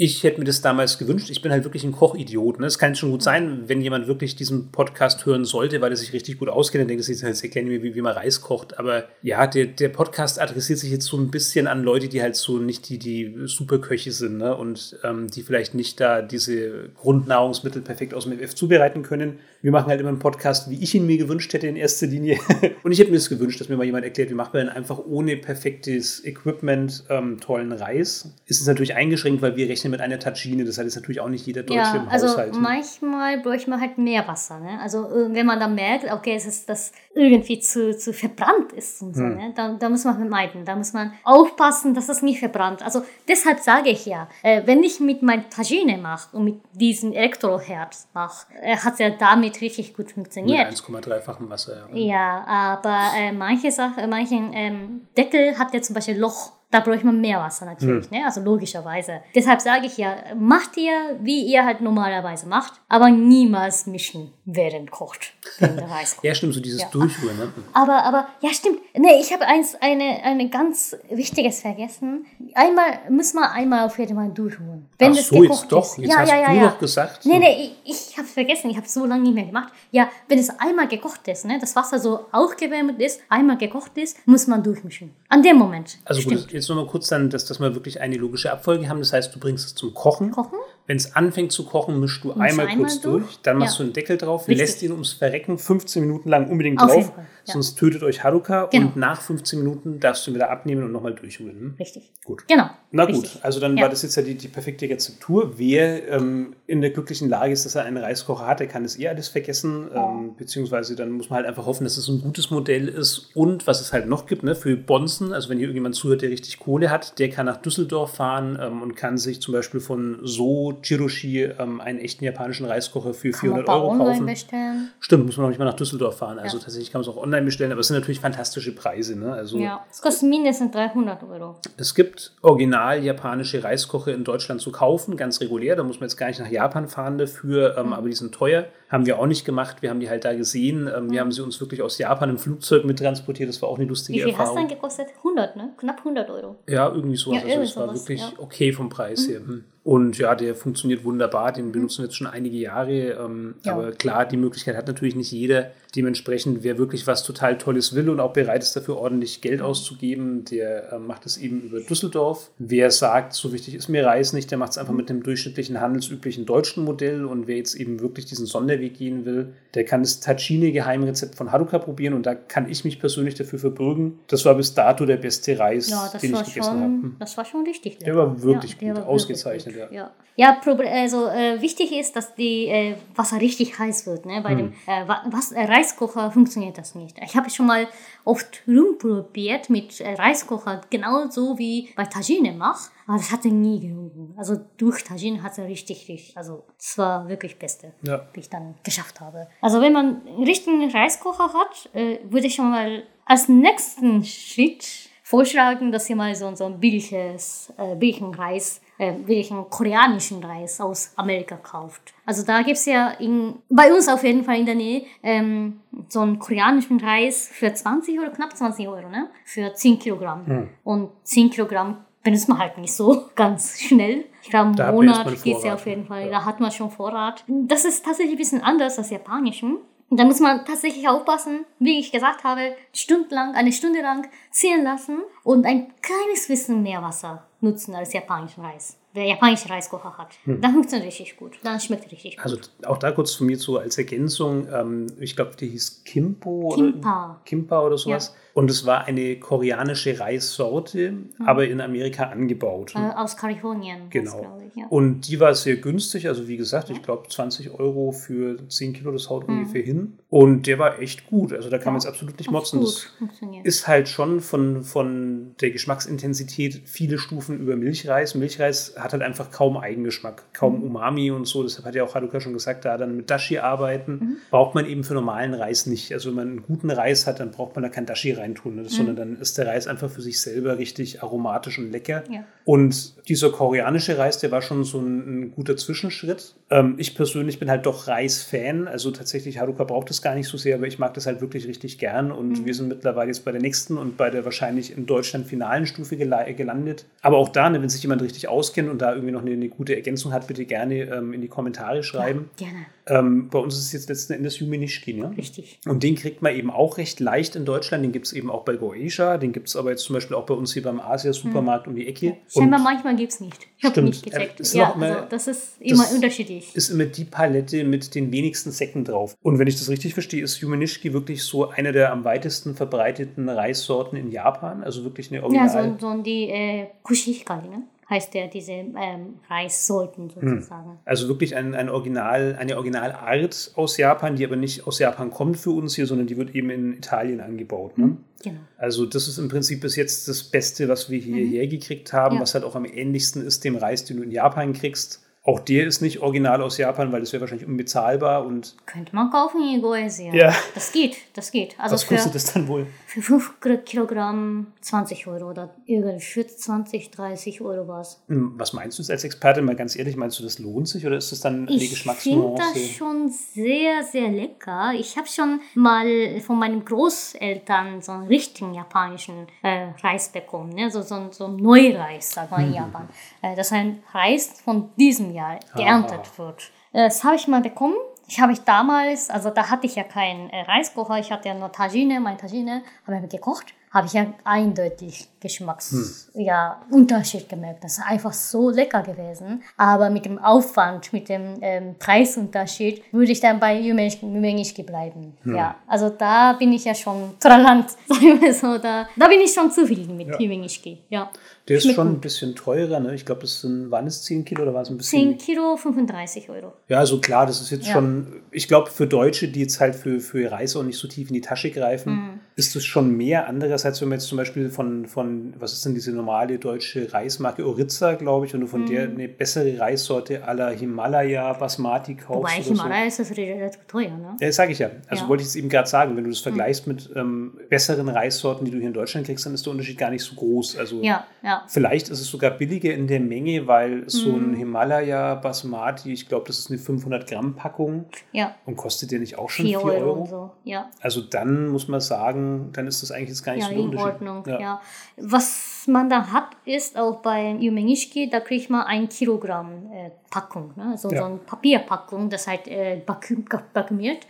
ich hätte mir das damals gewünscht. Ich bin halt wirklich ein Kochidiot. Ne? Es kann schon gut sein, wenn jemand wirklich diesen Podcast hören sollte, weil er sich richtig gut auskennt, dann denkt er sich, jetzt erklären mir, wie, wie man Reis kocht. Aber ja, der, der Podcast adressiert sich jetzt so ein bisschen an Leute, die halt so nicht die, die Superköche sind ne? und ähm, die vielleicht nicht da diese Grundnahrungsmittel perfekt aus dem FF zubereiten können. Wir machen halt immer einen Podcast, wie ich ihn mir gewünscht hätte in erster Linie. <laughs> und ich hätte mir es gewünscht, dass mir mal jemand erklärt, wie macht man denn einfach ohne perfektes Equipment ähm, tollen Reis. Ist es natürlich eingeschränkt, weil wir rechnen mit einer Tagine. Das hat jetzt natürlich auch nicht jeder Deutsche Ja, im also Haushalt. manchmal bräuchte man halt mehr Wasser. Ne? Also äh, wenn man dann merkt, okay, es ist das irgendwie zu, zu verbrannt ist und so, Hm. ne? da, da muss man vermeiden. Da muss man aufpassen, dass es nicht verbrannt. Also deshalb sage ich ja, äh, wenn ich mit meinem Tagine mache und mit diesem Elektroherd mache, äh, hat es ja damit richtig gut mit funktioniert. 1,3-fachem Wasser. Ja. Ja, aber äh, manche Sachen, manchen ähm, Deckel hat ja zum Beispiel Loch. Da bräuchte man mehr Wasser natürlich, ne? also logischerweise. Deshalb sage ich ja, macht ihr, wie ihr halt normalerweise macht, aber niemals mischen, während kocht, während der Reis <laughs> kocht. Ja, stimmt, so dieses Ja. Durchrühren. Ne? Aber, aber, ja, stimmt. Nee, ich habe eins, eine, eine ganz Wichtiges vergessen. Einmal, muss man einmal auf jeden Fall durchholen. Wenn Ach das so, gekocht jetzt doch. ist. Jetzt ja, hast ja, ja, du ja. doch gesagt. Nee, nee, ich, ich habe vergessen. Ich habe so lange nicht mehr gemacht. Ja, wenn es einmal gekocht ist, ne, das Wasser so aufgewärmt ist, einmal gekocht ist, muss man durchmischen. An dem Moment. Also stimmt. gut, jetzt nochmal kurz dann, dass, dass wir wirklich eine logische Abfolge haben. Das heißt, du bringst es zum Kochen. Kochen? Wenn es anfängt zu kochen, mischst du einmal, einmal kurz durch. durch, dann machst Ja. du einen Deckel drauf, Richtig. lässt ihn ums Verrecken 15 Minuten lang unbedingt Auf drauf, ja. sonst tötet euch Haruka Genau. und nach 15 Minuten darfst du ihn wieder abnehmen und nochmal durchrühren. Hm? Richtig. Gut. Genau. Na gut, Richtig. also dann Ja. war das jetzt ja die, die perfekte Rezeptur. Wer ähm, in der glücklichen Lage ist, dass er einen Reiskocher hat, der kann das eh alles vergessen. Ähm, beziehungsweise dann muss man halt einfach hoffen, dass es ein gutes Modell ist. Und was es halt noch gibt, ne, für Bonzen, also wenn hier irgendjemand zuhört, der richtig Kohle hat, der kann nach Düsseldorf fahren ähm, und kann sich zum Beispiel von So Chiroshi ähm, einen echten japanischen Reiskocher für Kann man 400 bei Euro online kaufen. bestellen. Stimmt, muss man noch nicht mal nach Düsseldorf fahren. Also Ja. tatsächlich kann man es auch online bestellen, aber es sind natürlich fantastische Preise. Ne? Also Ja. Es kostet mindestens 300 Euro. es gibt original japanische Reiskocher in Deutschland zu kaufen, ganz regulär. Da muss man jetzt gar nicht nach Japan fahren dafür, Mhm. ähm, aber die sind teuer. Haben wir auch nicht gemacht. Wir haben die halt da gesehen. Ähm, Mhm. Wir haben sie uns wirklich aus Japan im Flugzeug mittransportiert. Das war auch eine lustige Wie viel hast du Erfahrung. dann gekostet? 100, ne? Knapp 100 Euro. Ja, irgendwie so. Ja, also irgendwie es war wirklich ja. Mhm. okay vom Preis her. Hm. Und ja, der funktioniert wunderbar. Den benutzen wir jetzt schon einige Jahre. Ähm, Ja. Aber klar, die Möglichkeit hat natürlich nicht jeder. Dementsprechend, wer wirklich was total Tolles will und auch bereit ist, dafür ordentlich Geld auszugeben, der äh, macht es eben über Düsseldorf. Wer sagt, so wichtig ist mir Reis nicht, der macht es einfach mit dem durchschnittlichen handelsüblichen deutschen Modell. Und wer jetzt eben wirklich diesen Sonderweg gehen will, der kann das Tachine-Geheimrezept von Haruka probieren. Und da kann ich mich persönlich dafür verbürgen. Das war bis dato der beste Reis, Ja, das den war ich gegessen habe. Hm. schon, das war schon richtig. Der war wirklich der gut, war ausgezeichnet, wirklich ja. gut, ja. Ja, also äh, wichtig ist, dass die äh, Wasser richtig heiß wird. Ne? Hm. Bei dem äh, Wa- was, äh, Reiskocher funktioniert das nicht. Ich habe schon mal oft rumprobiert mit äh, Reiskocher, genauso wie bei Tagine mach, aber das hatte nie gelungen. Also durch Tagine hat es richtig, richtig, also es war wirklich Beste, Ja. wie ich dann geschafft habe. Also wenn man einen richtigen Reiskocher hat, äh, würde ich schon mal als nächsten Schritt vorschlagen, dass ihr mal so, so ein billiges, äh, billigen Reis, äh, billigen koreanischen Reis aus Amerika kauft. Also da gibt's ja in, bei uns auf jeden Fall in der Nähe ähm, so einen koreanischen Reis für 20 Euro, knapp 20 Euro, ne? Für 10 Kilogramm. Und 10 Kilogramm benutzt man halt nicht so <laughs> ganz schnell. Ich glaube, einen Monat geht's ja auf jeden Fall. ja. Da hat man schon Vorrat. Das ist tatsächlich ein bisschen anders als Japanischen. Und da muss man tatsächlich aufpassen, wie ich gesagt habe, stundenlang, eine Stunde lang ziehen lassen und ein kleines bisschen mehr Wasser nutzen als japanischen Reis. Wer japanische Reiskocher hat, dann funktioniert richtig gut. Dann schmeckt richtig gut. Hm. Also auch da kurz von mir so als Ergänzung, ähm, ich glaube, die hieß Kimpo Kimpa. oder Kimpa oder sowas. Und es war eine koreanische Reissorte, aber in Amerika angebaut. Äh, aus Kalifornien. Genau. ich, ja. Und die war sehr günstig, also wie gesagt, ich glaube 20 Euro für 10 Kilo, das haut ungefähr hin. Und der war echt gut, also da kann man Mhm. Ja, jetzt absolut nicht motzen. gut Das ist halt schon von, von der Geschmacksintensität viele Stufen über Milchreis. Milchreis hat halt einfach kaum Eigengeschmack, Mhm. kaum Umami und so. Deshalb hat ja auch Haruka schon gesagt, da dann mit Dashi arbeiten, Mhm. braucht man eben für normalen Reis nicht. Also wenn man einen guten Reis hat, dann braucht man da kein Dashi reintun, ne? sondern dann ist der Reis einfach für sich selber richtig aromatisch und lecker. Ja. Und dieser koreanische Reis, der war schon so ein, ein guter Zwischenschritt. Ähm, ich persönlich bin halt doch Reis-Fan. Also tatsächlich, Haruka braucht es gar nicht so sehr, aber ich mag das halt wirklich richtig gern. Und wir sind mittlerweile jetzt bei der nächsten und bei der wahrscheinlich in Deutschland finalen Stufe gela- gelandet. Aber auch da, ne, wenn sich jemand richtig auskennt und da irgendwie noch eine, eine gute Ergänzung hat, bitte gerne ähm, in die Kommentare schreiben. Gerne. Ähm, bei uns ist es jetzt letzten Endes Yuminishki, ne? Richtig. Und den kriegt man eben auch recht leicht in Deutschland. Den gibt es eben auch bei Goetia. Den gibt es aber jetzt zum Beispiel auch bei uns hier beim Asia-Supermarkt um die Ecke. Scheinbar manchmal gibt es nicht. Ich habe nicht gecheckt. Ja, ist Ja, immer- also das ist immer das- unterschiedlich. ist immer die Palette mit den wenigsten Säcken drauf. Und wenn ich das richtig verstehe, ist Yumenishki wirklich so eine der am weitesten verbreiteten Reissorten in Japan. Also wirklich eine Ja, Original. so, so die äh, Kushihikari, ne? Heißt der, diese ähm, Reissorten sozusagen. Also wirklich ein, ein Original, eine Originalart aus Japan, die aber nicht aus Japan kommt für uns hier, sondern die wird eben in Italien angebaut. Ne? Genau. Also das ist im Prinzip bis jetzt das Beste, was wir hierher gekriegt haben, Ja. was halt auch am ähnlichsten ist dem Reis, den du in Japan kriegst. Auch der ist nicht original aus Japan, weil das wäre wahrscheinlich unbezahlbar und Könnte man kaufen in Goesia. Ja. Das geht, das geht. Also was für, kostet das dann wohl? für 5 Kilogramm 20 Euro oder irgendwie für 20, 30 Euro was. Hm, Was meinst du als Experte? Mal ganz ehrlich, meinst du, das lohnt sich oder ist das dann die Ich finde Geschmacksnuance? das schon sehr, sehr lecker. Ich habe schon mal von meinen Großeltern so einen richtigen japanischen äh, Reis bekommen. Ne? So, so, so ein Neureis, sagt man in Japan. Äh, das ist ein Reis von diesem Jahr geerntet wird. Äh, Das habe ich mal bekommen. Ich habe ich damals, also da hatte ich ja keinen äh, Reiskocher, ich hatte ja nur Tagine, mein Tagine, habe ich gekocht. habe ich ja eindeutig Geschmacks, ja, Unterschied gemerkt. Das ist einfach so lecker gewesen. Aber mit dem Aufwand, mit dem ähm, Preisunterschied, würde ich dann bei Jümenischki bleiben. Ja, also da bin ich ja schon tolerant, <laughs> sagen wir so. Da, da bin ich schon zufrieden mit Ja. Jümenischki. Ja. Der ist schon ein bisschen teurer, ne? Ich glaube, das sind, waren es 10 Kilo oder war es ein bisschen? 10 Kilo, 35 Euro. Ja, also klar, das ist jetzt Ja. schon, ich glaube, für Deutsche, die jetzt halt für, für Reise auch nicht so tief in die Tasche greifen, Mhm. ist das schon mehr. Andererseits, wenn man jetzt zum Beispiel von, von was ist denn diese normale deutsche Reismarke Oritza, glaube ich, wenn du von der Mhm. eine bessere Reissorte la Himalaya Basmati kaufst Wobei oder so. Himalaya ist das relativ teuer, ne? Ja, das sage ich ja. Also Ja. wollte ich es eben gerade sagen, wenn du das Mhm. vergleichst mit ähm, besseren Reissorten, die du hier in Deutschland kriegst, dann ist der Unterschied gar nicht so groß. Also Ja, ja. Vielleicht ist es sogar billiger in der Menge, weil so Mhm. ein Himalaya Basmati, ich glaube, das ist eine 500 Gramm Packung Ja, und kostet der nicht auch schon 4 4 Euro, Euro? so. Ja, Also dann muss man sagen, dann ist das eigentlich jetzt gar nicht ja so der in. Ordnung. Ja. Was man da hat, ist auch bei Jumenischki, da kriegt man ein Kilogramm äh, Packung. Ne? So, Ja. so eine Papierpackung, das halt äh, vakuum- vakuumiert.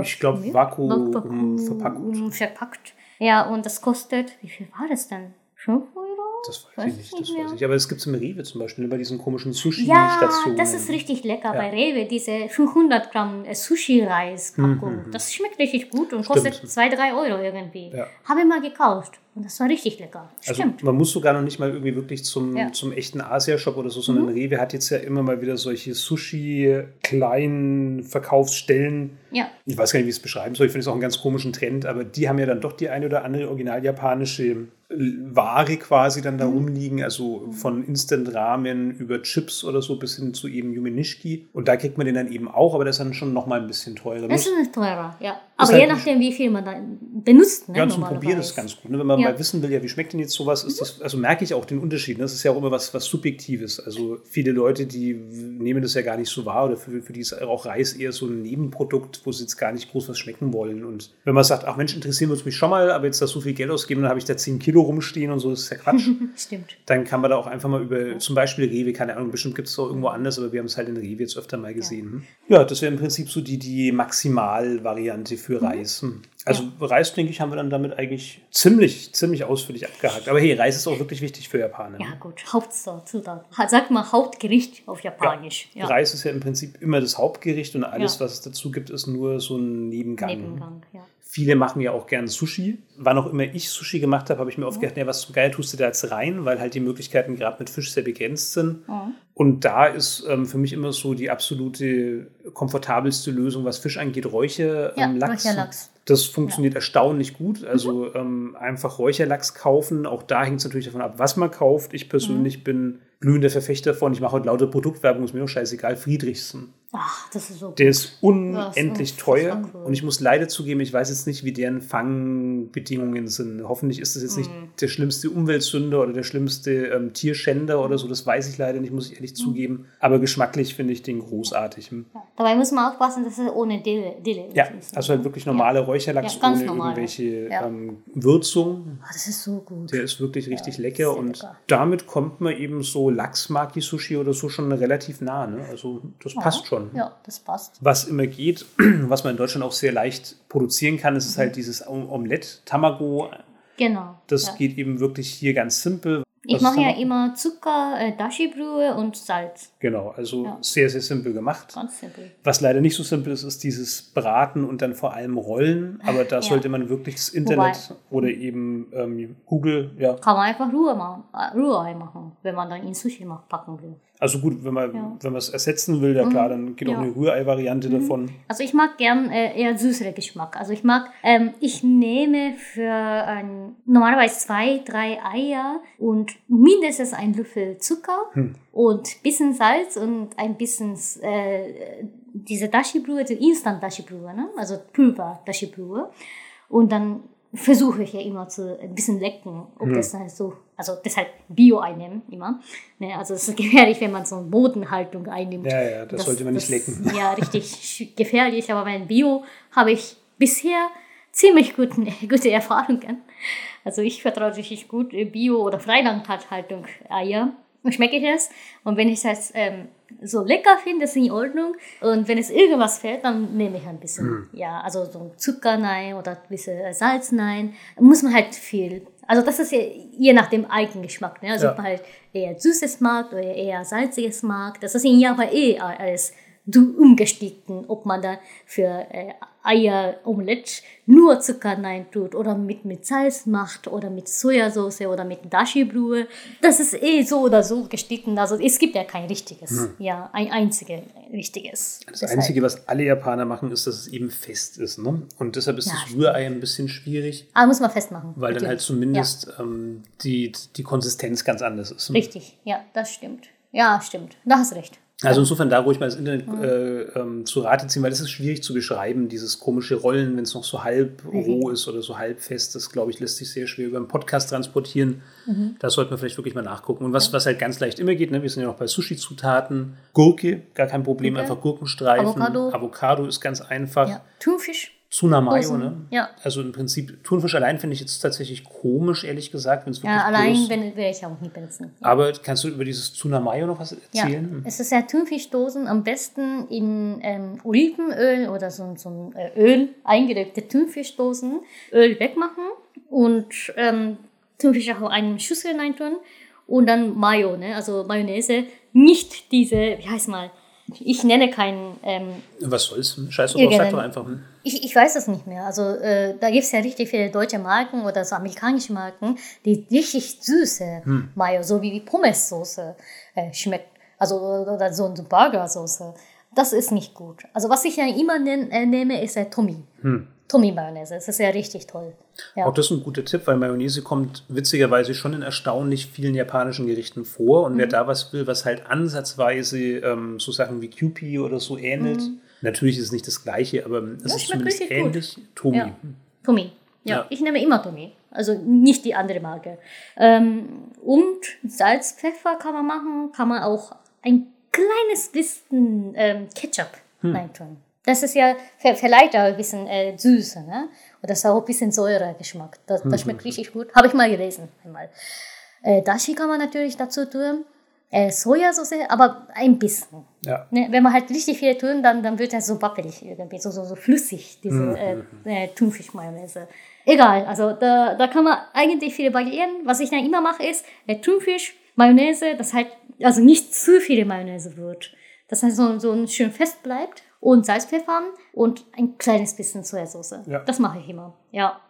Ich glaube? Vakuum Vakuum verpackt. verpackt. Ja, und das kostet, wie viel war das denn? 5 Euro? Das weiß, Weiß ich nicht, das mehr. weiß ich. Aber es gibt es im Rewe zum Beispiel, bei diesen komischen Ja, Sushi-Stationen. das ist richtig lecker Ja. bei Rewe, diese 500 Gramm äh, Sushi-Reis-Packung. Das schmeckt richtig gut und kostet Mhm, Stimmt. 2, 3 Euro irgendwie. Ja. Habe ich mal gekauft und das war richtig lecker. Also Stimmt. man muss sogar noch nicht mal irgendwie wirklich zum, Ja. Mhm. zum echten Asia-Shop oder so, sondern Rewe hat jetzt ja immer mal wieder solche Sushi-kleinen Verkaufsstellen. Ja. Ich weiß gar nicht, wie ich es beschreiben soll. Ich finde es auch einen ganz komischen Trend, aber die haben ja dann doch die eine oder andere original japanische Ware quasi dann Mhm. da rumliegen, also von Instant Ramen über Chips oder so bis hin zu eben Yumenishki. Und da kriegt man den dann eben auch, aber das ist dann schon noch mal ein bisschen teurer. Das ist teurer, ja. Aber halt je nicht- nachdem, wie viel man dann benutzt. Ne, Ja, zum. Probieren ist ganz gut. Ne? Wenn man Ja. mal wissen will, ja, wie schmeckt denn jetzt sowas, ist das, also merke ich auch den Unterschied. Ne? Das ist ja auch immer was, was Subjektives. Also viele Leute, die nehmen das ja gar nicht so wahr oder für, für die ist auch Reis eher so ein Nebenprodukt, wo sie jetzt gar nicht groß was schmecken wollen. Und wenn man sagt, ach Mensch, interessieren wir uns mich schon mal, aber jetzt da so viel Geld ausgeben, dann habe ich da 10 Kilo rumstehen und so, das ist ja Quatsch. <laughs> Stimmt. dann kann man da auch einfach mal über, zum Beispiel Rewe, keine Ahnung, bestimmt gibt es auch irgendwo anders, aber wir haben es halt in Rewe jetzt öfter mal gesehen. hm. Ja, das wäre im Prinzip so die, die Maximalvariante für Mhm. Reis. Hm. Also Reis, denke ich, haben wir dann damit eigentlich ziemlich, ziemlich ausführlich abgehakt. Aber hey, Reis ist auch wirklich wichtig für Japaner. Ja, gut. Hauptzutat. Sag mal Hauptgericht auf Japanisch. Ja. Reis ist ja im Prinzip immer das Hauptgericht und alles, Ja. was es dazu gibt, ist nur so ein Nebengang. Nebengang, ja. Viele machen ja auch gern Sushi. Wann auch immer ich Sushi gemacht habe, habe ich mir oft gedacht, ja, was zum Geil tust du da jetzt rein, weil halt die Möglichkeiten gerade mit Fisch sehr begrenzt sind. Und da ist ähm, für mich immer so die absolute komfortabelste Lösung, was Fisch angeht, Räucher, Ja, ähm, Lachs. Räucherlachs. Das funktioniert erstaunlich gut. Also ähm, einfach Räucherlachs kaufen. Auch da hängt es natürlich davon ab, was man kauft. Ich persönlich Mhm. bin glühender Verfechter von, ich mache heute lauter Produktwerbung, ist mir auch scheißegal, Friedrichsen. Ach, das ist so gut. Der ist Ja, unendlich ist teuer. cool. Und ich muss leider zugeben, ich weiß jetzt nicht, wie deren Fangbedingungen sind. Hoffentlich ist das jetzt nicht Mhm. der schlimmste Umweltsünder oder der schlimmste ähm, Tierschänder oder so. Das weiß ich leider nicht, muss ich ehrlich zugeben. Aber geschmacklich finde ich den großartig. Hm. Ja. Dabei muss man aufpassen, dass es ohne Dille, Dille Ja, ist. also halt wirklich normale Räucherlachs Ja, ohne normale. irgendwelche Ja. ähm, Würzung. Ah, das ist so gut. Der ist wirklich richtig Ja, lecker und lecker. damit kommt man eben so Lachs-Maki-Sushi oder so schon relativ nah. Ne? Also das passt schon. Ja, das passt. Was immer geht, <clears throat> was man in Deutschland auch sehr leicht produzieren kann, ist halt dieses Om- Omelette, Tamago. Genau. Das ja. geht eben wirklich hier ganz simpel. Ich mache ja immer Zucker, äh, Dashi-Brühe und Salz. Genau, also Ja. sehr, sehr simpel gemacht. Ganz simpel. Was leider nicht so simpel ist, ist dieses Braten und dann vor allem Rollen. Aber da <laughs> Ja. sollte man wirklich das Internet oder eben ähm, Google, ja. Kann man einfach Ruhe machen, Rührei machen, wenn man dann in Sushi macht, packen will. Also gut, wenn man Ja. Mhm. wenn man es ersetzen will, ja klar, dann geht auch Ja. Mhm. eine Rührei-Variante davon. Also ich mag gern äh, eher süßere Geschmack. Also ich mag, ähm, ich nehme für ein, normalerweise zwei, drei Eier und mindestens ein Löffel Zucker und bisschen Salz und ein bisschen äh, diese Dashi-Brühe, die Instant-Dashi-Brühe, ne? also Pulver-Dashi-Brühe. Und dann versuche ich ja immer zu ein bisschen lecken, ob das dann so, also deshalb Bio einnehmen immer. Ne? Also es ist <laughs> gefährlich, wenn man so eine Bodenhaltung einnimmt. Ja, ja, das, sollte man nicht das- lecken. Ja, richtig gefährlich, aber beim Bio habe ich bisher ziemlich guten, <laughs> gute Erfahrungen. Also ich vertraue richtig gut äh, Bio- oder Freilandhaltung Eier. schmecke ich es. Und wenn ich es ähm, so lecker finde, ist in Ordnung. Und wenn es irgendwas fehlt, dann nehme ich ein bisschen. Mhm. Ja, also so Zucker nein oder ein bisschen Salz nein. Muss man halt viel. Also das ist ja je nach dem Eigengeschmack. Ne? Also ja. ob man halt eher Süßes mag oder eher Salziges mag. Das ist in Japan eh alles umgestiegen, ob man da für äh, Eier-Omelette nur Zucker rein tut oder mit, mit Salz macht oder mit Sojasauce oder mit Dashi-Brühe. Das ist eh so oder so gestiegen. Also es gibt ja kein richtiges, hm. ja, ein einziges richtiges. Das deshalb. Einzige, was alle Japaner machen, ist, dass es eben fest ist. Ne? Und deshalb ist ja, das Rührei ein bisschen schwierig. Aber muss man festmachen. Weil natürlich. dann halt zumindest ja. ähm, die, die Konsistenz ganz anders ist. Ne? Richtig, ja, das stimmt. Ja, stimmt. Da hast recht. Also insofern da ruhig mal das Internet mhm. äh, ähm, zu Rate ziehen, weil das ist schwierig zu beschreiben, dieses komische Rollen, wenn es noch so halb mhm. roh ist oder so halb fest. Das, glaube ich, lässt sich sehr schwer über einen Podcast transportieren. Mhm. Da sollte man vielleicht wirklich mal nachgucken. Und was, ja. was halt ganz leicht immer geht, ne, wir sind ja noch bei Sushi-Zutaten. Gurke, gar kein Problem, okay. einfach Gurkenstreifen. Avocado. Avocado ist ganz einfach. Ja. Thunfisch. Tsunamayo, ne? Ja. Also im Prinzip, Thunfisch allein finde ich jetzt tatsächlich komisch, ehrlich gesagt. Wenn's ja, allein wäre ich auch nie benutzen. Ja. Aber kannst du über dieses Tsunamayo noch was erzählen? Ja, es ist ja Thunfischdosen am besten in ähm, Olivenöl oder so, so ein äh, Öl eingelegte Thunfischdosen, Öl wegmachen und ähm, Thunfisch auch in eine Schüssel reintun und dann Mayo, ne? also Mayonnaise, nicht diese, wie heißt mal, ich nenne keinen. Ähm, Was soll's? Scheiß drauf, sag doch einfach. Hm. Ich, ich weiß das nicht mehr. Also äh, da gibt es ja richtig viele deutsche Marken oder so amerikanische Marken, die richtig süße hm. Mayo, so wie, wie Pommes-Soße äh, schmeckt. Also oder so eine Burger-Soße. Das ist nicht gut. Also was ich ja immer nenn, äh, nehme, ist der Tommy. Hm. Tommy-Mayonnaise. Das ist ja richtig toll. Ja. Auch das ist ein guter Tipp, weil Mayonnaise kommt witzigerweise schon in erstaunlich vielen japanischen Gerichten vor. Und mhm. wer da was will, was halt ansatzweise ähm, so Sachen wie Kewpie oder so ähnelt, mhm. natürlich ist es nicht das Gleiche, aber es das ist zumindest ähnlich. Gut. Tomi. Ja. Tomi. Ja, ja, ich nehme immer Tomi. Also nicht die andere Marke. Ähm, und Salz, Pfeffer kann man machen, kann man auch ein kleines bisschen ähm, Ketchup hm. reintun. Das ist ja, verleiht auch ein bisschen äh, Süße, ne? Das ist auch ein bisschen Säuregeschmack. Das, das mhm. schmeckt richtig gut. Habe ich mal gelesen einmal. Äh, Dashi kann man natürlich dazu tun. Äh, Sojasauce, aber ein bisschen. Ja. Ne? Wenn man halt richtig viel tun, dann, dann wird das so wappelig irgendwie, so, so, so flüssig, diese mhm. äh, äh, Thunfisch-Mayonnaise. Egal, also da, da kann man eigentlich viele variieren. Was ich dann immer mache, ist äh, Thunfisch, Mayonnaise, das halt, also nicht zu viele Mayonnaise wird. Das heißt, so, so schön fest bleibt und Salz, Pfeffer und ein kleines bisschen Sojasauce. Ja. Das mache ich immer. Ja.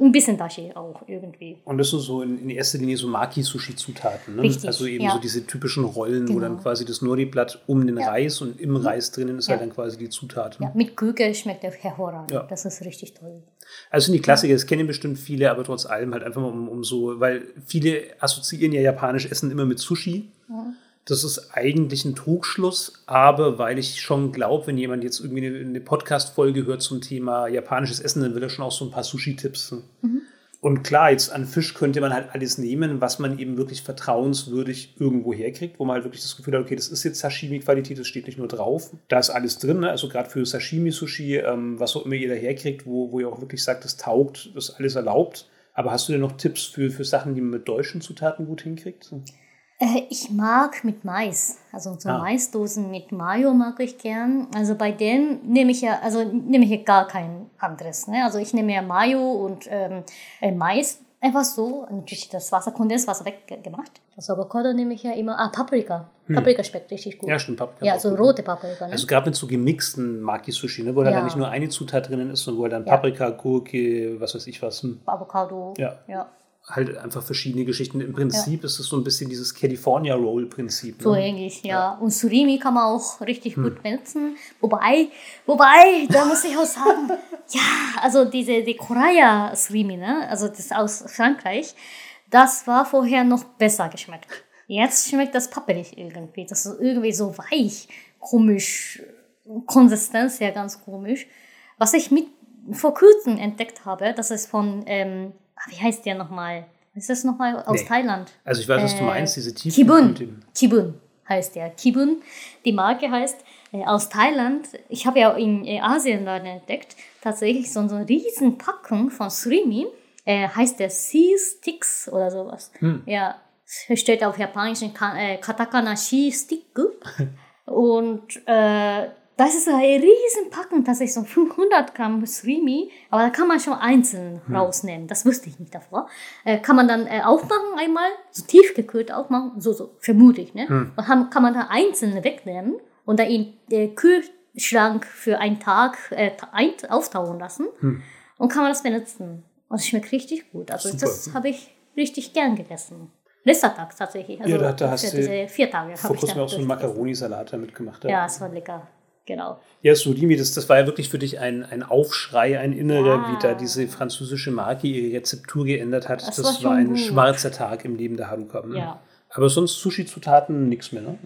ein bisschen Dashi auch irgendwie. Und das sind so in, in erster Linie so Maki-Sushi-Zutaten. Ne? Richtig, also eben ja. so diese typischen Rollen, genau. wo dann quasi das Nori-Blatt um den ja. Reis und im mhm. Reis drinnen ist halt dann quasi die Zutat. Ja, mit Küke schmeckt der hervorragend. Ja. Das ist richtig toll. Also sind die Klassiker, das kennen bestimmt viele, aber trotz allem halt einfach mal um, um so, weil viele assoziieren ja japanisch Essen immer mit Sushi. Mhm. Das ist eigentlich ein Trugschluss, aber weil ich schon glaube, wenn jemand jetzt irgendwie eine, eine Podcast-Folge hört zum Thema japanisches Essen, dann will er schon auch so ein paar Sushi-Tipps. Mhm. Und klar, jetzt an Fisch könnte man halt alles nehmen, was man eben wirklich vertrauenswürdig irgendwo herkriegt, wo man halt wirklich das Gefühl hat, okay, das ist jetzt Sashimi-Qualität, das steht nicht nur drauf. Da ist alles drin, ne? also gerade für Sashimi-Sushi, ähm, was auch immer ihr da herkriegt, wo, wo ihr auch wirklich sagt, das taugt, das ist alles erlaubt. Aber hast du denn noch Tipps für, für Sachen, die man mit deutschen Zutaten gut hinkriegt? Äh, ich mag mit Mais, also so ah. Maisdosen mit Mayo mag ich gern. Also bei denen nehme ich ja, also nehme ich ja gar kein anderes. Ne? Also ich nehme ja Mayo und ähm, äh, Mais einfach so, natürlich das Wasser, Kondenswasser weggemacht. Das Avocado nehme ich ja immer, ah, Paprika. Hm. Paprika schmeckt richtig gut. Ja, stimmt, Paprika. Ja, so rote Paprika. Ne? Also gerade mit so gemixten Maki-Sushi, ne, wo ja. da nicht nur eine Zutat drinnen ist, sondern wo dann Paprika, Gurke, was weiß ich was. Hm. Avocado. Ja. ja halt einfach verschiedene Geschichten. Im Prinzip ja. ist es so ein bisschen dieses California Roll Prinzip. Ne? So ähnlich, ja. ja. Und Surimi kann man auch richtig hm. gut benutzen. Wobei, wobei, da muss ich auch sagen, <laughs> ja, also diese die Koraya Surimi, ne? also das aus Frankreich, das war vorher noch besser geschmeckt. Jetzt schmeckt das pappelig irgendwie. Das ist irgendwie so weich, komisch, Konsistenz ja ganz komisch. Was ich mit vor kurzem entdeckt habe, das ist von ähm, wie heißt der nochmal? Ist das nochmal aus nee. Thailand? Also ich weiß, was du meinst, diese Tiefen. Kibun. Kibun heißt der. Kibun. Die Marke heißt äh, aus Thailand. Ich habe ja in äh, Asien dann entdeckt, tatsächlich so, so eine riesen Packung von Surimi. Äh, heißt der Sea Sticks oder sowas. Hm. Ja, steht auf Japanisch äh, Katakana Shi Stick. <laughs> Und äh, das ist ein riesen Packen, das ist so 500 Gramm Surimi, aber da kann man schon einzeln hm. rausnehmen. Das wusste ich nicht davor. Äh, kann man dann äh, aufmachen einmal, so tiefgekühlt aufmachen, so, so vermute ich. Ne? Hm. Und haben, kann man da einzeln wegnehmen und dann in den Kühlschrank für einen Tag äh, ein, auftauen lassen. Hm. Und kann man das benutzen. Und es schmeckt richtig gut. Also Super. das habe ich richtig gern gegessen. Letzter Tag tatsächlich. Also ja, da, da hast du vier Tage. Vor kurzem auch so einen Macaroni-Salat damit gemacht. Ja es war lecker. Genau. Ja, Surimi, das, das war ja wirklich für dich ein, ein Aufschrei, ein innerer, ja. wie da diese französische Marke ihre Rezeptur geändert hat. Das, das war, war, ein gut. schwarzer Tag im Leben der Haruka. Ja. Aber sonst Sushi-Zutaten nichts mehr, ne?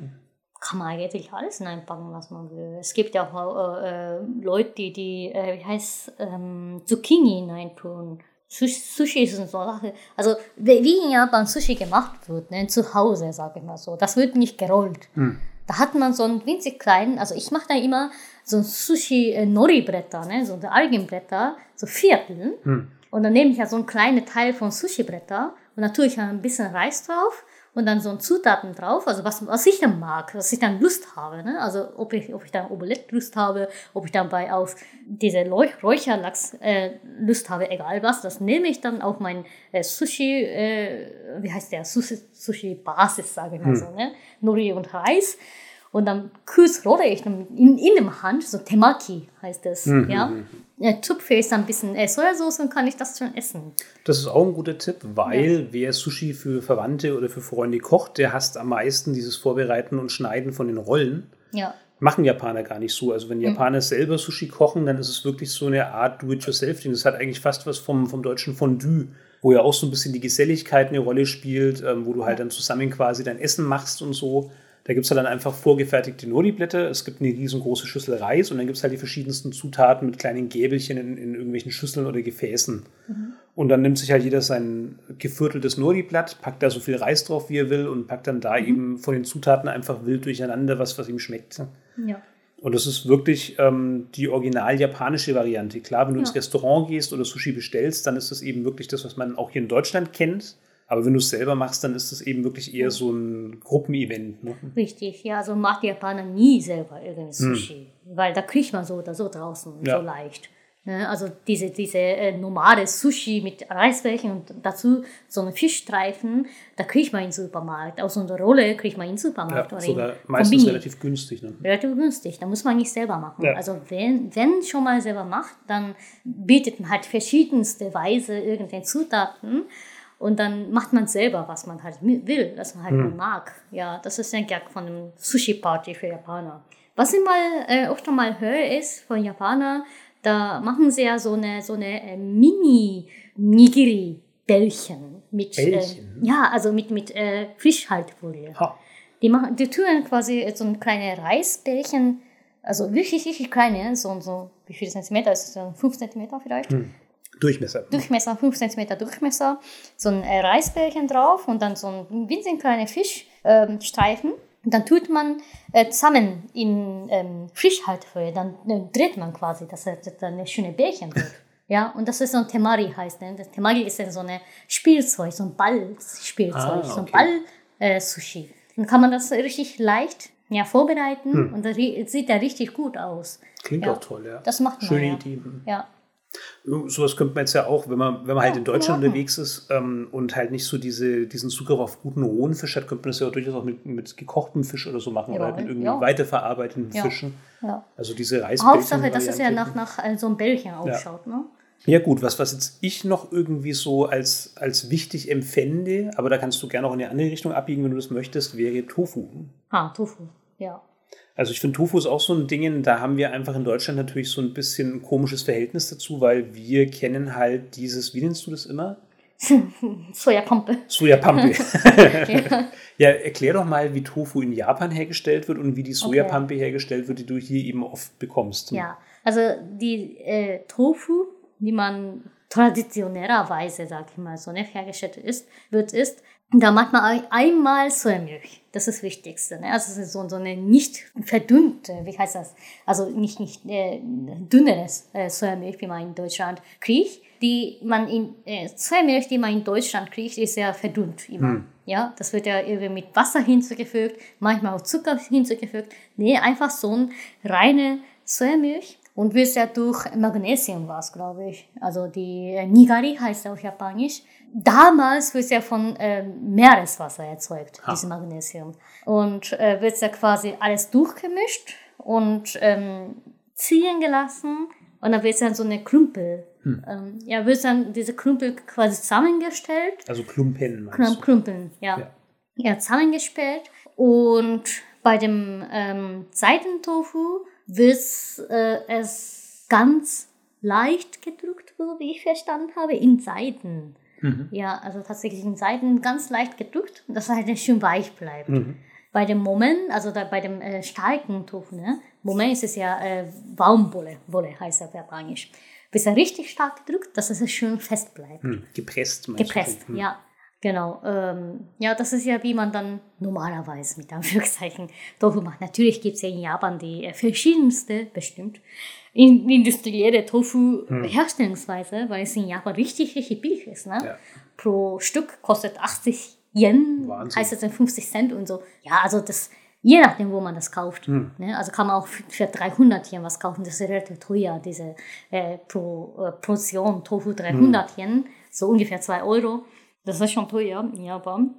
Kann man eigentlich alles reinpacken, was man will. Es gibt ja auch äh, Leute, die, die äh, wie heißt, ähm, Zucchini hineintun. Sushi ist so eine Sache. Also, wie in Japan Sushi gemacht wird, ne, zu Hause, sage ich mal so, das wird nicht gerollt. Hm. Da hat man so einen winzig kleinen, also ich mache da immer so ein Sushi-Nori-Bretter, ne, so Algenbretter, so Viertel. Hm. Und dann nehme ich ja so einen kleinen Teil von Sushi-Bretter und dann tue ich ein bisschen Reis drauf und dann so ein Zutaten drauf, also was, was ich dann mag, was ich dann Lust habe. Ne? Also ob ich, ob ich dann Omelette Lust habe, ob ich dann bei auf diese Räucherlachs äh, Lust habe, egal was, das nehme ich dann auf mein äh, Sushi, äh, wie heißt der, Sushi-Basis, sage ich mal hm. so, ne? Nori und Reis. Und dann kurz rolle ich dann in, in dem Hand, so Temaki heißt das, mhm. ja. Ja, tupfe ich dann ein bisschen äh, Sojasauce und kann ich das schon essen. Das ist auch ein guter Tipp, weil ja. wer Sushi für Verwandte oder für Freunde kocht, der hasst am meisten dieses Vorbereiten und Schneiden von den Rollen. Ja. Machen Japaner gar nicht so. Also wenn mhm. Japaner mhm. selber Sushi kochen, dann ist es wirklich so eine Art Do-it-yourself-Ding. Das hat eigentlich fast was vom, vom deutschen Fondue, wo ja auch so ein bisschen die Geselligkeit eine Rolle spielt, ähm, wo du halt dann zusammen quasi dein Essen machst und so. Da gibt es halt dann einfach vorgefertigte Nori-Blätter. Es gibt eine riesengroße Schüssel Reis und dann gibt es halt die verschiedensten Zutaten mit kleinen Gäbelchen in, in irgendwelchen Schüsseln oder Gefäßen. Mhm. Und dann nimmt sich halt jeder sein gevierteltes Nori-Blatt, packt da so viel Reis drauf, wie er will und packt dann da mhm. eben von den Zutaten einfach wild durcheinander, was, was ihm schmeckt. Ja. Und das ist wirklich ähm, die original japanische Variante. Klar, wenn du ja. ins Restaurant gehst oder Sushi bestellst, dann ist das eben wirklich das, was man auch hier in Deutschland kennt. Aber wenn du es selber machst, dann ist es eben wirklich eher so ein Gruppenevent. Ne? Richtig, ja, also macht die Japaner nie selber irgendwie Sushi, hm. weil da kriegt man so oder so draußen ja. so leicht. Ne? Also diese, diese äh, normale Sushi mit Reisbällchen und dazu so einen Fischstreifen, da kriegt man im Supermarkt. Auch so eine Rolle kriegt man im Supermarkt. Ja, sogar meistens Kombini. relativ günstig. Ne? Relativ günstig, da muss man nicht selber machen. Ja. Also wenn, wenn schon mal selber macht, dann bietet man halt verschiedenste Weise irgendwelche Zutaten und dann macht man selber, was man halt will, was man halt mhm. mag. Ja, das ist ein Gag von einem Sushi-Party für Japaner. Was ich mal äh, oft mal höre, ist von Japanern, da machen sie ja so eine, so eine äh, Mini-Nigiri-Bällchen. Mit, Bällchen? Äh, ja, also mit, mit äh, Fischhaltfolie. Die, machen, die tun quasi so ein kleine Reisbällchen, also wirklich, wirklich kleine, so, so wie viel Zentimeter ist das? 5 Zentimeter vielleicht. Hm. Durchmesser. Durchmesser, 5 cm Durchmesser, so ein äh, Reisbällchen drauf und dann so ein winzig kleiner Fischstreifen. Ähm, und dann tut man äh, zusammen in ähm, Fischhaltfolie, dann äh, dreht man quasi, dass es dann eine schöne Bärchen wird. <laughs> Ja, und das ist so ein Temari heißt. Ne? Das Temari ist dann so ein Spielzeug, so ein Ballspielzeug, ah, okay. so ein Ball-Sushi. Äh, dann kann man das richtig leicht ja, vorbereiten hm. und das sieht ja richtig gut aus. Klingt ja. auch toll, ja. Das macht man. Schöne ja. Idee. Ja. Sowas könnte man jetzt ja auch, wenn man, wenn man halt in Deutschland ja. unterwegs ist ähm, und halt nicht so diese, diesen Zugriff auf guten rohen Fisch hat, könnte man das ja auch durchaus auch mit, mit gekochtem Fisch oder so machen ja, oder halt mit irgendwie ja. weiterverarbeiteten Fischen. Also diese Reisbällchen. Hauptsache, dass es ja nach, nach äh, so einem Bällchen ausschaut, ne? Ja gut, was, was jetzt ich noch irgendwie so als, als wichtig empfände, aber da kannst du gerne auch in eine andere Richtung abbiegen, wenn du das möchtest, wäre Tofu. Ah, Tofu, ja. Also ich finde Tofu ist auch so ein Ding, da haben wir einfach in Deutschland natürlich so ein bisschen ein komisches Verhältnis dazu, weil wir kennen halt dieses, wie nennst du das immer? Sojapampe. Sojapampe. ja. ja, erklär doch mal, wie Tofu in Japan hergestellt wird und wie die Sojapampe okay. hergestellt wird, die du hier eben oft bekommst. Ja, also die äh, Tofu, die man traditionellerweise, sag ich mal, so nicht hergestellt ist, wird, ist, da macht man einmal Sojamilch. Das ist das Wichtigste. Ne? Also es ist so, so eine nicht verdünnte, wie heißt das? Also nicht, nicht äh, dünneres äh, Sojamilch, wie man in Deutschland kriegt. die man in äh, Sojamilch, die man in Deutschland kriegt, ist ja verdünnt immer. Hm. Ja, das wird ja irgendwie mit Wasser hinzugefügt, manchmal auch Zucker hinzugefügt. Nee, einfach so eine reine Sojamilch und wird ja durch Magnesium was, glaube ich. Also die äh, Nigari heißt auf Japanisch. Damals wird ja von äh, Meereswasser erzeugt, Ha. diese Magnesium. Und äh, wird ja quasi alles durchgemischt und ähm, ziehen gelassen. Und dann wird dann so eine Klümpel. Ähm, ja, wird dann diese Klümpel quasi zusammengestellt. Also Klumpen Klump-? Klümpeln, ja. Ja. ja. zusammengespielt. Und bei dem ähm, Seitentofu wird äh, es ganz leicht gedrückt, so wie ich verstanden habe, in Seiten. Mhm. Ja, also tatsächlich in Seiten ganz leicht gedrückt, <laughs> dass halt schön weich bleibt. Mhm. Bei dem Moment, also da, bei dem äh, starken Tofu, ne? Moment ist es ja äh, Baumwolle, Wolle heißt er auf Japanisch. Bis er richtig stark gedrückt, dass es schön fest bleibt. Hm. Gepresst meinst Gepresst, du? Hm. ja. Genau. Ähm, ja, das ist ja, wie man dann normalerweise mit Anführungszeichen Tofu macht. Natürlich gibt es ja in Japan die äh, verschiedenste, bestimmt, in, industrielle Tofu-Herstellungsweise, weil es in Japan richtig, richtig billig ist. Ne? Ja. Pro Stück kostet 80 Yen, Wahnsinn. heißt es dann 50 Cent und so. Ja, also das, je nachdem, wo man das kauft. Hm. Ne? Also kann man auch für für 300 Yen was kaufen, das ist relativ teuer, diese äh, pro äh, Portion Tofu 300 Yen, so ungefähr 2 Euro. Das ist schon teuer in Japan.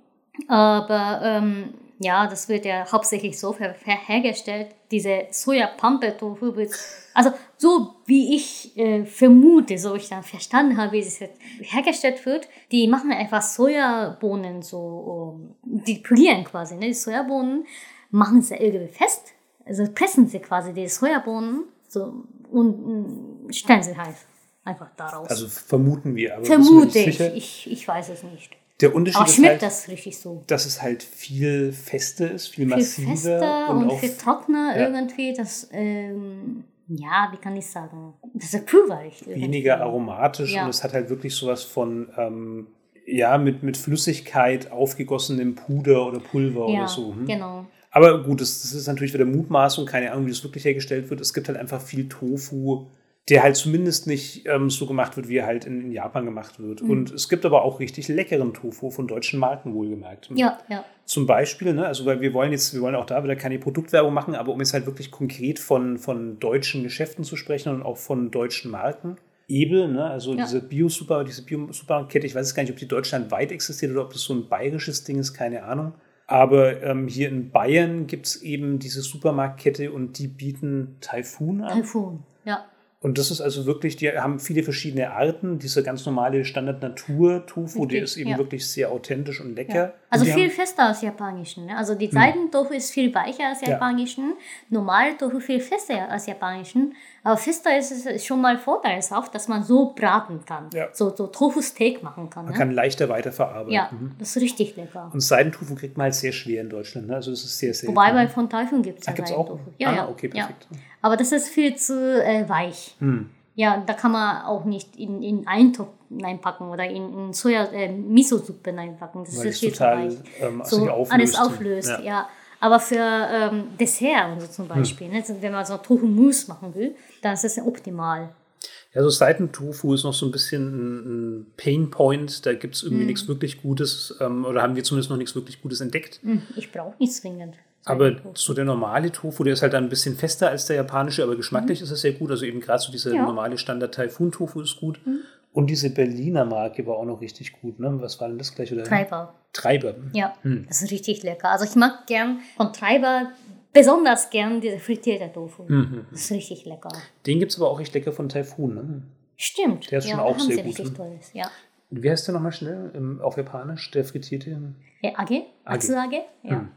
Aber ähm, ja, das wird ja hauptsächlich so her her hergestellt. Diese Soja-Pampe-Tofu wird, also so wie ich äh, vermute, so ich dann verstanden habe, wie es jetzt hergestellt wird, die machen einfach Sojabohnen so, ähm, die polieren quasi, ne? Die Sojabohnen machen sie irgendwie fest, also pressen sie quasi die Sojabohnen so und mm, stellen sie halt einfach daraus. Also vermuten wir, aber Vermute ich. ich. Ich weiß es nicht. Der Unterschied Aber ist schmeckt halt, das richtig so? dass es halt viel fester ist, viel Viel massiver fester und, und, auch viel trockener ja. irgendwie. Das, ähm, ja, wie kann ich sagen? Das ist pulverig. irgendwie. weniger aromatisch Ja. und es hat halt wirklich sowas von ähm, ja mit, mit Flüssigkeit aufgegossenem Puder oder Pulver Ja, oder so. Hm? genau. Aber gut, das, das ist natürlich wieder Mutmaßung, keine Ahnung, wie das wirklich hergestellt wird. Es gibt halt einfach viel Tofu, der halt zumindest nicht ähm, so gemacht wird, wie er halt in, in Japan gemacht wird. Mhm. Und es gibt aber auch richtig leckeren Tofu von deutschen Marken wohlgemerkt. Ja, ja. Zum Beispiel, ne, also weil wir wollen jetzt, wir wollen auch da wieder keine Produktwerbung machen, aber um jetzt halt wirklich konkret von, von deutschen Geschäften zu sprechen und auch von deutschen Marken. Ebel, ne, also Ja. diese Bio-Super, diese Bio-Supermarktkette, ich weiß jetzt gar nicht, ob die deutschlandweit existiert oder ob das so ein bayerisches Ding ist, keine Ahnung. Aber ähm, hier in Bayern gibt es eben diese Supermarktkette und die bieten Taifun an. Taifun. Ja. Und das ist also wirklich, die haben viele verschiedene Arten. Dieser ganz normale Standard-Natur-Tofu, Richtig, ist eben ja. wirklich sehr authentisch und lecker. Ja. Also Und die viel haben- fester als japanischen. Ne? Also die Seitentofu ist viel weicher als Ja. japanischen. Normal Tofu viel fester als japanischen. Aber fester ist es schon mal vorteilhaft, dass man so braten kann. Ja. So, so Tofu-Steak machen kann. Man Ne? kann leichter weiterverarbeiten. ja, Mhm. das ist richtig lecker. Und Seidentofu kriegt man halt sehr schwer in Deutschland. Ne? Also das ist sehr selten. Wobei bei von Taifun gibt es ja gibt's auch? Ja, Ah, ja. okay, ja. perfekt. Aber das ist viel zu äh, weich. Hm. Ja, da kann man auch nicht in, in Eintopf reinpacken oder in, in Soja, äh, Miso-Suppe reinpacken. Das Weil ist viel total zu weich. ähm, so auflöst. alles auflöst, Ja. ja. Aber für ähm, Dessert und so zum Beispiel, ne, wenn man so Tofu-Mousse machen will, dann ist das optimal. Ja, so Seitentofu ist noch so ein bisschen ein, Pain-Point. Da gibt es irgendwie Hm. nichts wirklich Gutes. Ähm, oder haben wir zumindest noch nichts wirklich Gutes entdeckt. Hm, Ich brauche nicht zwingend. Aber so der normale Tofu, der ist halt dann ein bisschen fester als der japanische, aber geschmacklich ist es sehr gut. Also eben gerade so dieser. Ja. Normale Standard Taifun-Tofu ist gut. Und diese Berliner Marke war auch noch richtig gut. Ne? Was war denn das gleich? Oder? Treiber. Treiber. Ja, Hm. das ist richtig lecker. Also ich mag gern von Treiber besonders gern diese frittierte Tofu. Mhm. Das ist richtig lecker. Den gibt es aber auch echt lecker von Taifun. Ne? Stimmt. Der ist ja, schon auch sehr gut, Richtig ne? tolles, ja. Wie heißt der nochmal schnell ähm, auf Japanisch? Der frittierte? Äh, Age? Atsuage? Ja. Hm.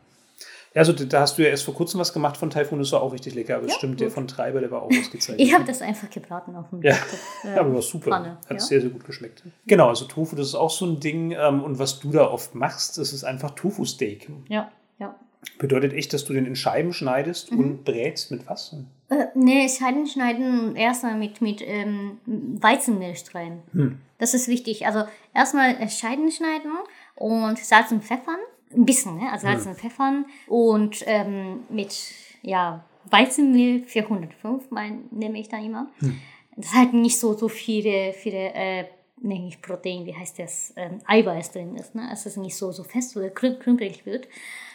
Ja, also da hast du ja erst vor kurzem was gemacht von Taifun, das war auch richtig lecker. Aber es Ja, stimmt, der gut. von Treiber, der war auch ausgezeichnet. Ich habe das einfach gebraten auf dem Ja, äh, <laughs> ja aber war super. Pfanne, Hat ja. sehr, sehr gut geschmeckt. Genau, also Tofu, das ist auch so ein Ding. Ähm, und was du da oft machst, das ist einfach Tofu-Steak. Ja, ja. Bedeutet echt, dass du den in Scheiben schneidest Mhm. und brätst mit was? Äh, nee, Scheiben schneiden erstmal mit, mit ähm, Weizenmilch rein. Hm. Das ist wichtig. Also erstmal äh, Scheiben schneiden und Salz und Pfeffern. Ein bisschen, ne? Also Hm. Salz und Pfeffern. Und ähm, mit ja, Weizenmehl 405 mein, nehme ich dann immer. Hm. das ist halt nicht so, so viele, viele äh, nee, nicht Protein, wie heißt das, ähm, Eiweiß drin ist, ne? dass es nicht so, so fest oder krümpelig wird.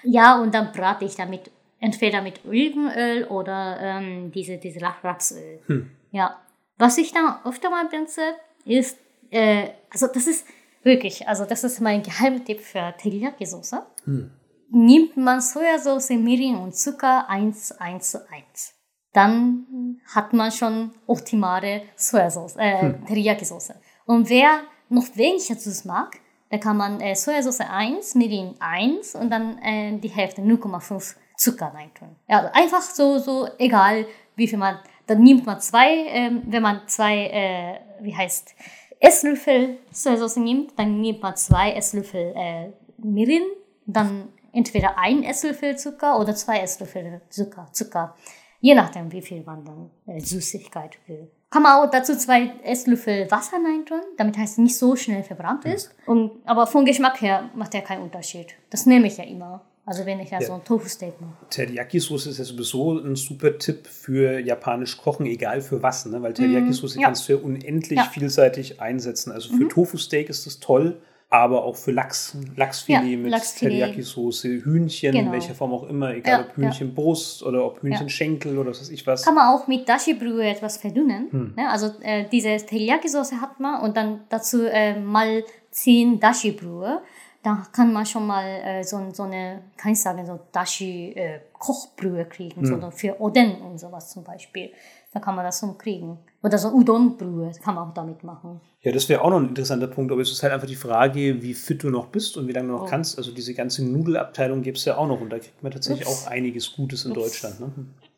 Ja, und dann brate ich damit entweder mit Olivenöl oder ähm, diese, diese Rapsöl. Hm. Ja. Was ich dann öfter mal benutze, ist, äh, also das ist wirklich, also das ist mein Geheimtipp für Teriyaki-Soße. Hm. Nimmt man Sojasauce, Mirin und Zucker 1, 1 zu 1. Dann hat man schon optimale Sojasauce, äh, hm. Teriyaki-Soße. Und wer noch weniger Süß mag, da kann man äh, Sojasauce 1, Mirin 1 und dann äh, die Hälfte 0,5 Zucker reintun. Ja, also einfach so, so egal, wie viel man. Dann nimmt man zwei, ähm, wenn man zwei, äh, wie heißt, Esslöffel Sojasauce nimmt, dann nimmt man zwei Esslöffel äh, Mirin, dann entweder ein Esslöffel Zucker oder zwei Esslöffel Zucker. Zucker. Je nachdem, wie viel man dann äh, Süßigkeit will. Kann man auch dazu zwei Esslöffel Wasser reintun, damit es nicht so schnell verbrannt ist. Und, aber vom Geschmack her macht er keinen Unterschied. Das nehme ich ja immer. Also wenn ich ja, ja. so ein Tofu-Steak mache. Teriyaki-Soße ist ja sowieso ein super Tipp für japanisch Kochen, egal für was, ne? weil Teriyaki-Soße mm, ja. kannst du ja unendlich ja. vielseitig einsetzen. Also für mhm. Tofu-Steak ist das toll, aber auch für Lachs, Lachsfilet mit Teriyaki-Soße, Hühnchen, genau. in welcher Form auch immer, egal ob Hühnchenbrust oder ob Hühnchenschenkel oder was weiß ich was. Kann man auch mit Dashi-Brühe etwas verdünnen. Hm. Ne? Also äh, diese Teriyaki-Soße hat man und dann dazu äh, mal 10 Dashi-Brühe da kann man schon mal äh, so, so eine, kann ich sagen, so Dashi-Kochbrühe äh, kriegen, mhm. so für Oden und sowas zum Beispiel. Da kann man das so kriegen. Oder so Udon-Brühe kann man auch damit machen. Ja, das wäre auch noch ein interessanter Punkt. Aber es ist halt einfach die Frage, wie fit du noch bist und wie lange du noch oh. kannst. Also diese ganze Nudelabteilung gibt es ja auch noch und da kriegt man tatsächlich Ups. auch einiges Gutes in Ups. Deutschland. Ne?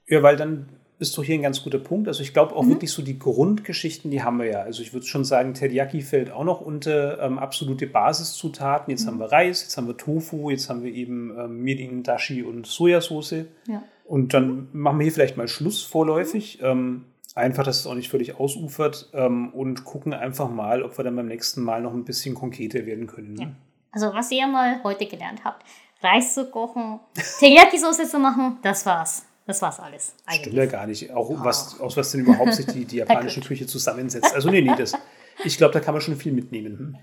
Ja, weil dann ist doch hier ein ganz guter Punkt. Also ich glaube auch mhm. wirklich so die Grundgeschichten, die haben wir ja. Also ich würde schon sagen, Teriyaki fällt auch noch unter ähm, absolute Basiszutaten. Jetzt mhm. haben wir Reis, jetzt haben wir Tofu, jetzt haben wir eben ähm, Mirin, Dashi und Sojasauce. Ja. Und dann machen wir hier vielleicht mal Schluss vorläufig. Mhm. Ähm, einfach, dass es auch nicht völlig ausufert ähm, und gucken einfach mal, ob wir dann beim nächsten Mal noch ein bisschen konkreter werden können. Ne? Ja. Also was ihr mal heute gelernt habt, Reis zu kochen, Teriyaki-Soße zu machen, das war's. Das war's alles. Eigentlich. Stimmt ja gar nicht. Auch oh. was, aus was denn überhaupt sich die, die <laughs> japanische Küche zusammensetzt. Also nee, nee, das, ich glaube, da kann man schon viel mitnehmen.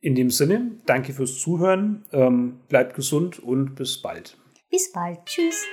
In dem Sinne, danke fürs Zuhören, ähm, bleibt gesund und bis bald. Bis bald. Tschüss.